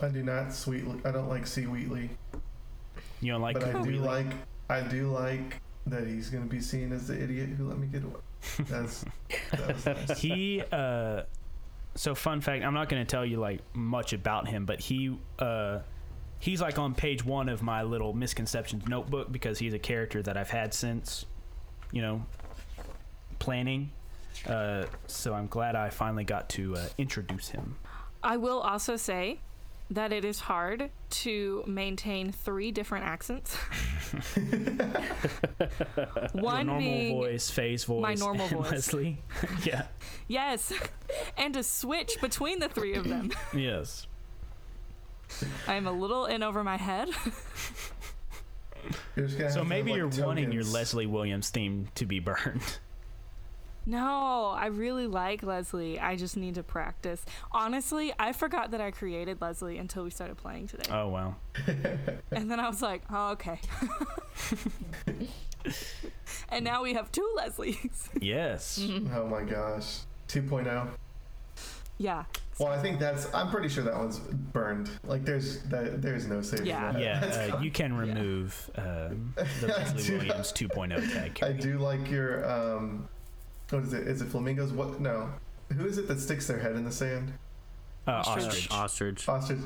I do not sweetly. I don't like C. Wheatley, You don't like but I do Wheatley? like. I do like that he's gonna be seen as the idiot who let me get away. That's that was nice. he uh so fun fact i'm not going to tell you like much about him but he uh he's like on page one of my little misconceptions notebook because he's a character that i've had since you know planning uh so i'm glad i finally got to uh, introduce him I will also say that it is hard to maintain three different accents. Your One normal being voice phase voice normal and voice. leslie yeah yes, and to switch between the three of them. yes I'm a little in over my head. You're just gonna so maybe have, you're like, wanting your leslie williams theme to be burned No, I really like Leslie. I just need to practice. Honestly, I forgot that I created Leslie until we started playing today. oh wow And then I was like, oh, okay. and now we have two Leslies. yes Oh my gosh. 2.0. Yeah. Well, I think that's. I'm pretty sure that one's burned. Like, there's that, there's no saving Yeah. that. Yeah, That's uh, you can remove um, the Leslie Williams 2.0 tag. I do like your um, what is it? Is it flamingos? What? No, who is it that sticks their head in the sand? Uh, Ostrich. ostrich. Ostrich. Ostrich.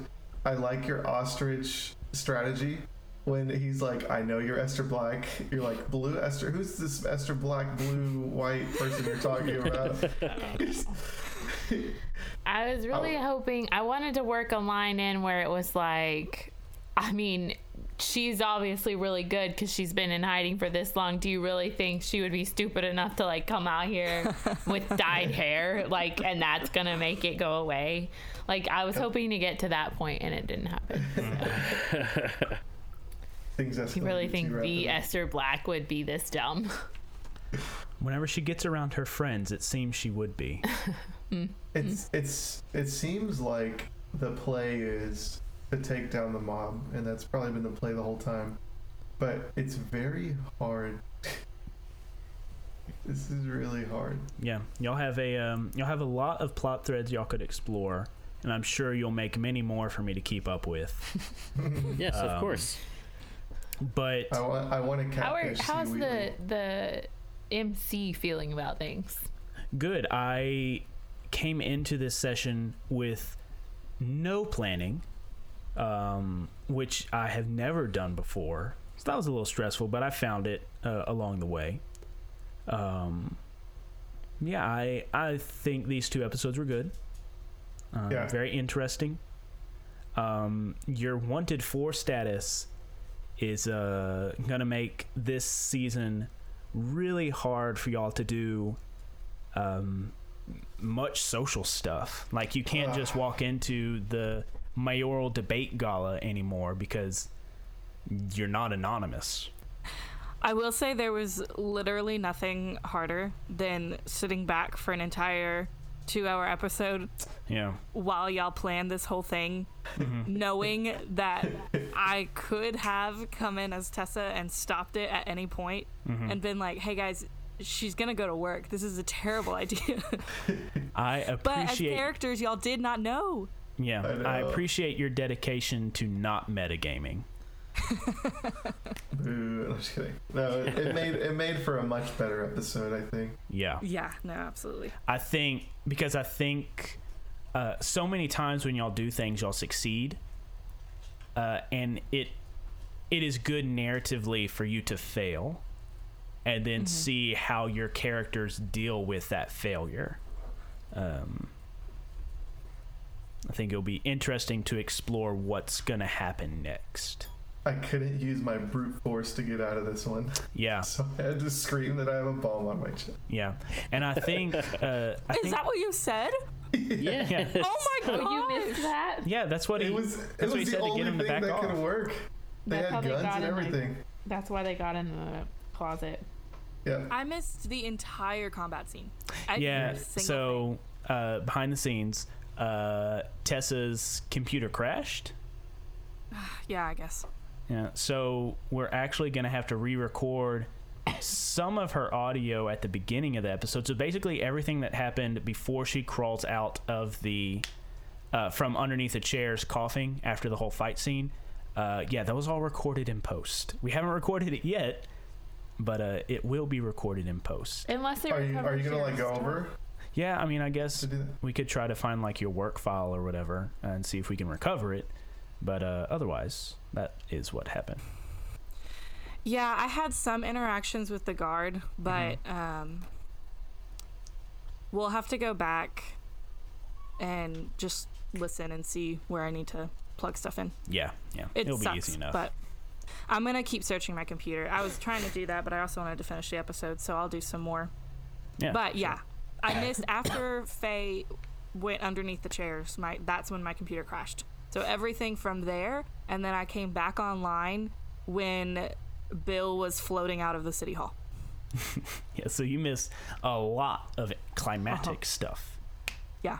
I like your ostrich strategy. When he's like, I know you're Esther Black. You're like, blue Esther. Who's this Esther Black, blue, white person you're talking about? I was really Oh. hoping I wanted to work a line in where it was like, I mean, she's obviously really good because she's been in hiding for this long. Do you really think she would be stupid enough to like come out here with dyed hair, like, and that's gonna make it go away? Like, I was hoping to get to that point and it didn't happen. Things You really think the. Esther Black would be this dumb? Whenever she gets around her friends, it seems she would be. Hmm. It's it's it seems like the play is to take down the mob, and that's probably been the play the whole time. But it's very hard. this is really hard. Yeah, y'all have a um, y'all have a lot of plot threads y'all could explore, and I'm sure you'll make many more for me to keep up with. Yes, Um, of course. But I want I want to How are, how's the the MC feeling about things? good. I came into this session with no planning, um, which I have never done before. So that was a little stressful, but I found it uh, along the way. Um, yeah, I I think these two episodes were good. Um, Yeah. Very interesting. Um, your wanted for status is uh, gonna make this season really hard for y'all to do um, much social stuff. Like you can't just walk into the mayoral debate gala anymore because you're not anonymous. I will say there was literally nothing harder than sitting back for an entire two hour episode Yeah. while y'all planned this whole thing, mm-hmm. knowing that I could have come in as Tessa and stopped it at any point mm-hmm. and been like, hey guys, she's gonna go to work. This is a terrible idea. I but as appreciate characters, y'all did not know. Yeah, I I, appreciate your dedication to not metagaming. Boo, I'm just kidding. No, it, it made it made for a much better episode. I think. Yeah. Yeah, no, absolutely. I think because I think uh, so many times when y'all do things, y'all succeed, uh, and it it is good narratively for you to fail, and then see how your characters deal with that failure. Um, I think it'll be interesting to explore what's gonna happen next. I couldn't use my brute force to get out of this one, Yeah, so I had to scream that I have a bomb on my chest. yeah, and I think uh, I Is think that what you said? Yeah. yeah, Oh my god! you missed that? yeah, that's what he It was that's it what he was said the to get only him to thing back that off. could work. They That's had guns got and in, like- everything. That's why they got in the closet. Yeah. I missed the entire combat scene. I Yeah. didn't hear a single So uh, behind the scenes, uh, Tessa's computer crashed. yeah, I guess. Yeah. So we're actually going to have to re-record some of her audio at the beginning of the episode. So basically, everything that happened before she crawls out of the uh, from underneath the chairs, coughing after the whole fight scene. Uh, yeah, that was all recorded in post. We haven't recorded it yet, but uh, it will be recorded in post. Unless they Are you are you gonna like go over Yeah, I mean, I guess to do that? we could try to find like your work file or whatever and see if we can recover it. But uh, otherwise, that is what happened. Yeah, I had some interactions with the guard, but Mm-hmm. um, we'll have to go back and just listen and see where I need to plug stuff in. Yeah, yeah, It it'll sucks, be easy enough. but I'm gonna keep searching my computer. I was trying to do that, but I also wanted to finish the episode, so I'll do some more. yeah, But yeah, I missed after Faye went underneath the chairs. My that's when my computer crashed. So everything from there, and then I came back online when Bill was floating out of the city hall. yeah. So you missed a lot of climatic Uh-huh. stuff. Yeah.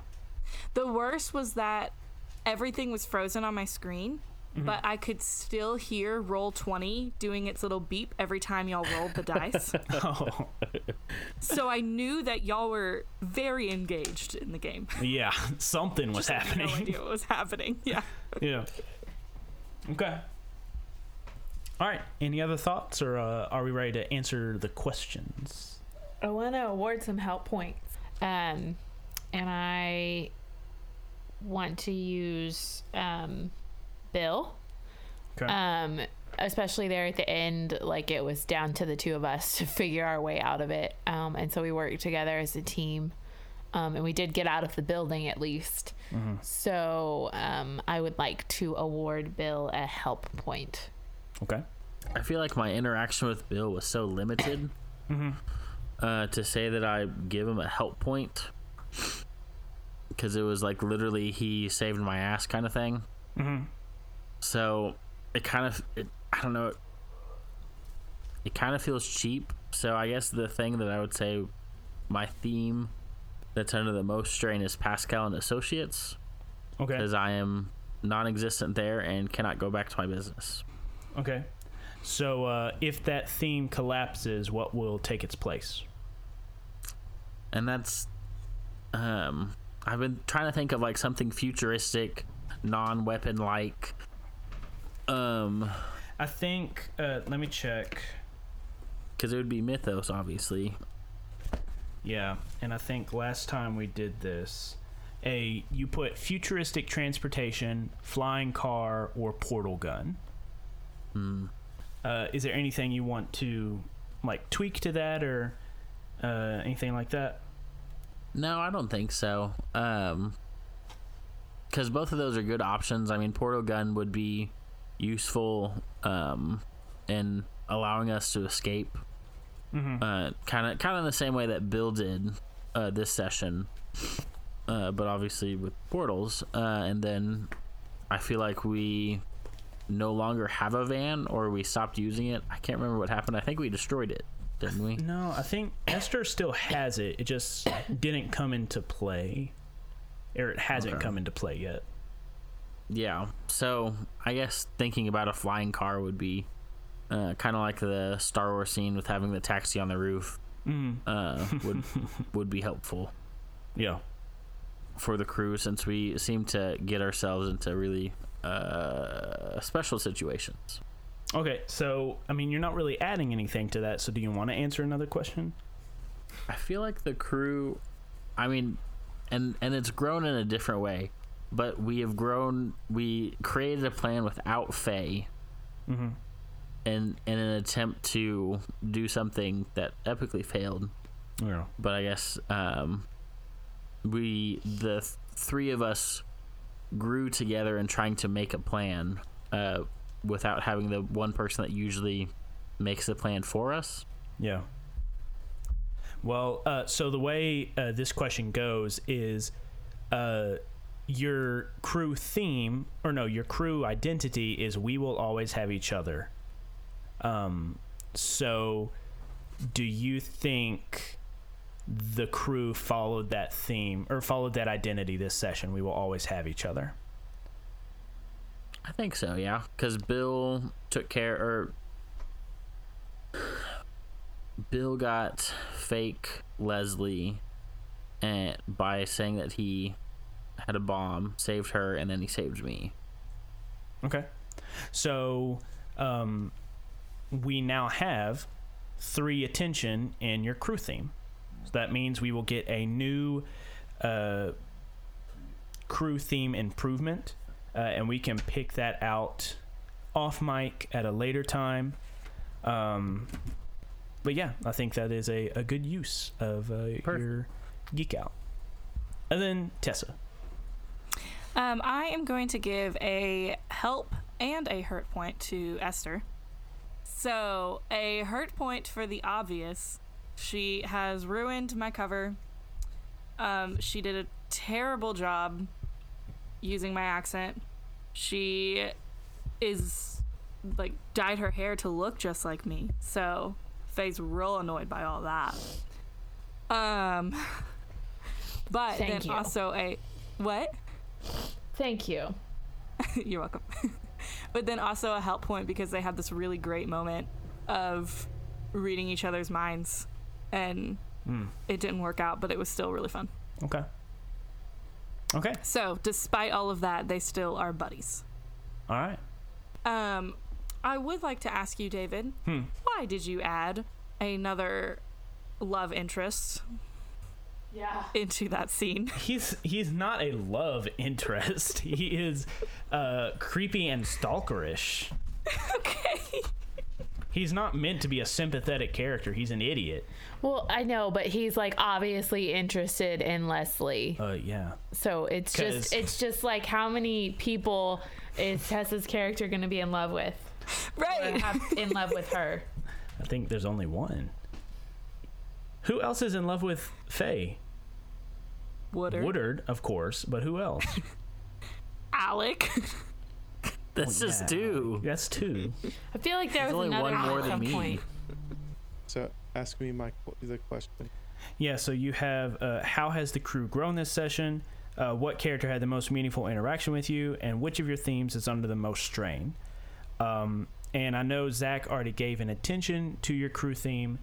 The worst was that everything was frozen on my screen but I could still hear Roll20 doing its little beep every time y'all rolled the dice. Oh, so I knew that y'all were very engaged in the game. yeah, something was I had happening. no idea what was happening. Yeah. Yeah. Okay. All right. Any other thoughts, or uh, are we ready to answer the questions? I want to award some help points. Um, and I want to use um, Bill. Okay. Um, especially there at the end, like it was down to the two of us to figure our way out of it. Um, and so we worked together as a team. Um, and we did get out of the building at least. So um, I would like to award Bill a help point. okay. I feel like my interaction with Bill was so limited uh, to say that I give him a help point because it was like literally he saved my ass kind of thing. Mm-hmm. So it kind of, it, I don't know, it kind of feels cheap. So I guess the thing that I would say my theme that's under the most strain is Pascal and Associates Okay. because I am non-existent there and cannot go back to my business. Okay. So uh, if that theme collapses, what will take its place? and that's um i've been trying to think of like something futuristic non-weapon like um I think. Uh, let me check. because it would be mythos obviously Yeah, and I think last time we did this, a you put futuristic transportation, flying car, or portal gun. Hmm. Uh, is there anything you want to like tweak to that or uh, anything like that? no i don't think so um because both of those are good options i mean portal gun would be useful um in allowing us to escape kind of kind of the same way that bill did uh this session uh but obviously with portals uh and then i feel like we no longer have a van or we stopped using it i can't remember what happened i think we destroyed it didn't we No, I think Esther still has it. It just didn't come into play, or it hasn't Okay. come into play yet. Yeah so i guess thinking about a flying car would be uh, kind of like the star wars scene with having the taxi on the roof Mm. uh, would would be helpful Yeah. for the crew since we seem to get ourselves into really uh, special situations. Okay, so I mean, you're not really adding anything to that. So, do you want to answer another question? I feel like the crew, I mean, and and it's grown in a different way, but we have grown. We created a plan without Faye, Mm-hmm. in in an attempt to do something that epically failed. Yeah. But I guess um, we the th- three of us grew together in trying to make a plan uh, without having the one person that usually makes the plan for us. Yeah. Well, uh, so the way uh, this question goes is uh, your crew theme, or no, your crew identity is we will always have each other. Um, so do you think the crew followed that theme or followed that identity this session? We will always have each other. I think so, yeah. Because Bill took care, or Bill got fake Leslie, and by saying that he had a bomb, saved her, and then he saved me. Okay. So um, we now have three attention in your crew theme. So that means we will get a new uh, crew theme improvement, uh, and we can pick that out off mic at a later time. Um, but yeah, I think that is a, a good use of uh, your geek out. And then Tessa. Um, I am going to give a help and a hurt point to Esther. So, a hurt point for the obvious. She has ruined my cover. Um, she did a terrible job using my accent. She is like dyed her hair to look just like me. So, Faye's real annoyed by all that. Um, but Thank then you. also a what? Thank you. You're welcome. but then also a help point because they had this really great moment of reading each other's minds, and Hmm. it didn't work out, but it was still really fun. Okay. Okay. So, despite all of that, they still are buddies. All right. Um, I would like to ask you, David, Hmm. why did you add another love interest Yeah. into that scene? He's he's not a love interest. He is uh, creepy and stalkerish. okay. He's not meant to be a sympathetic character. He's an idiot. Well, I know, but he's like obviously interested in Leslie. Uh, yeah. So it's just it's just like how many people is Tessa's character going to be in love with? Or Right. have in love with her? I think there's only one. Who else is in love with Faye? Woodard. Woodard, of course, but who else? Alec. That's Yeah. just two. That's two. I feel like there There's was only another one one more at than me. point. So ask me my the question. Yeah, so you have uh, how has the crew grown this session? Uh, what character had the most meaningful interaction with you? And which of your themes is under the most strain? Um, and I know Zach already gave an attention to your crew theme,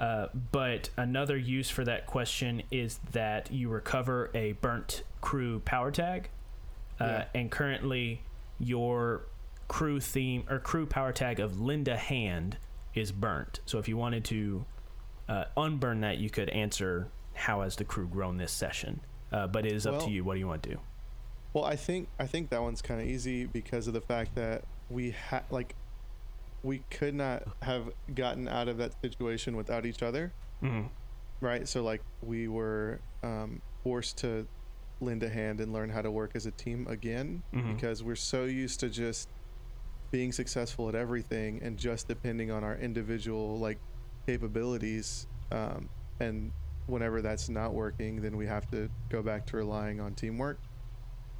uh, but another use for that question is that you recover a burnt crew power tag. Uh, Yeah. And currently, your crew theme or crew power tag of Lend a Hand is burnt. So if you wanted to uh, unburn that, you could answer how has the crew grown this session. Uh, but it is up to you. What do you want to do? Well, I think I think that one's kind of easy because of the fact that we had like we could not have gotten out of that situation without each other, Mm-hmm. right? So like we were um, forced to lend a hand and learn how to work as a team again Mhm. because we're so used to just being successful at everything and just depending on our individual like capabilities um, and whenever that's not working then we have to go back to relying on teamwork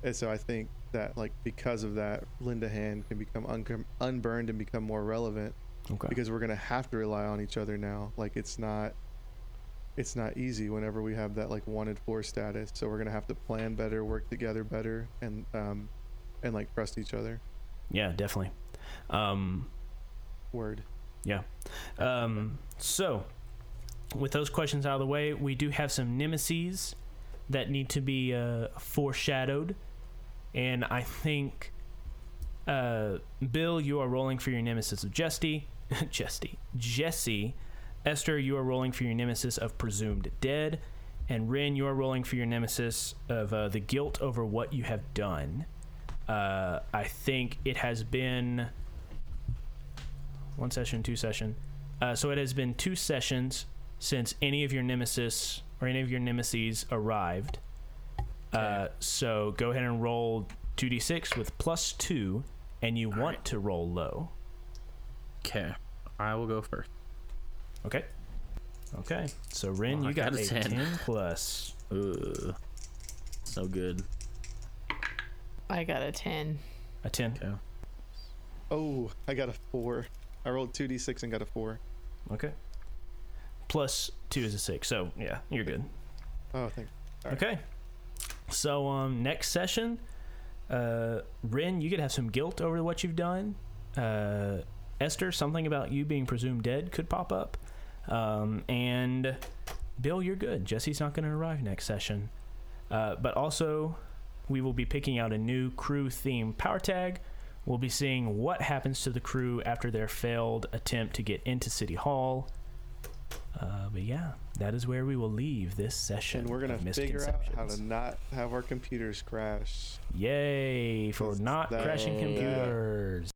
and so i think that like because of that lend a hand can become un- unburned and become more relevant Okay. because we're going to have to rely on each other now like it's not it's not easy whenever we have that like wanted for status so we're going to have to plan better work together better and um and like trust each other yeah, definitely. Um, word yeah. Um, so, with those questions out of the way, we do have some nemesis that need to be uh, foreshadowed. And I think, uh, Bill, you are rolling for your nemesis of Jesty. Jesty. Jesse. Esther, you are rolling for your nemesis of presumed dead. And Ren, you are rolling for your nemesis of uh, the guilt over what you have done. Uh, I think it has been one session, two session. Uh, so it has been two sessions since any of your nemesis or any of your nemesis arrived. Uh, so go ahead and roll 2d6 with plus two, and you want to roll low. Okay, I will go first. Okay. Okay. So Ren, Oh, you got, got a a 10. 10 plus. Ugh. So good. I got a 10. A 10. Okay. oh i got a four i rolled 2d6 and got a four. Okay. Plus two is a six. So yeah, you're good. Oh, thank All right. So um, next session, uh, Ren, you could have some guilt over what you've done. Uh, Esther, something about you being presumed dead could pop up. Um, and Bill, you're good. Jesse's not going to arrive next session. Uh, but also, we will be picking out a new crew theme power tag. We'll be seeing what happens to the crew after their failed attempt to get into City Hall. Uh, but yeah, that is where we will leave this session. and we're gonna of figure out how to not have our computers crash Yay for not that- crashing computers.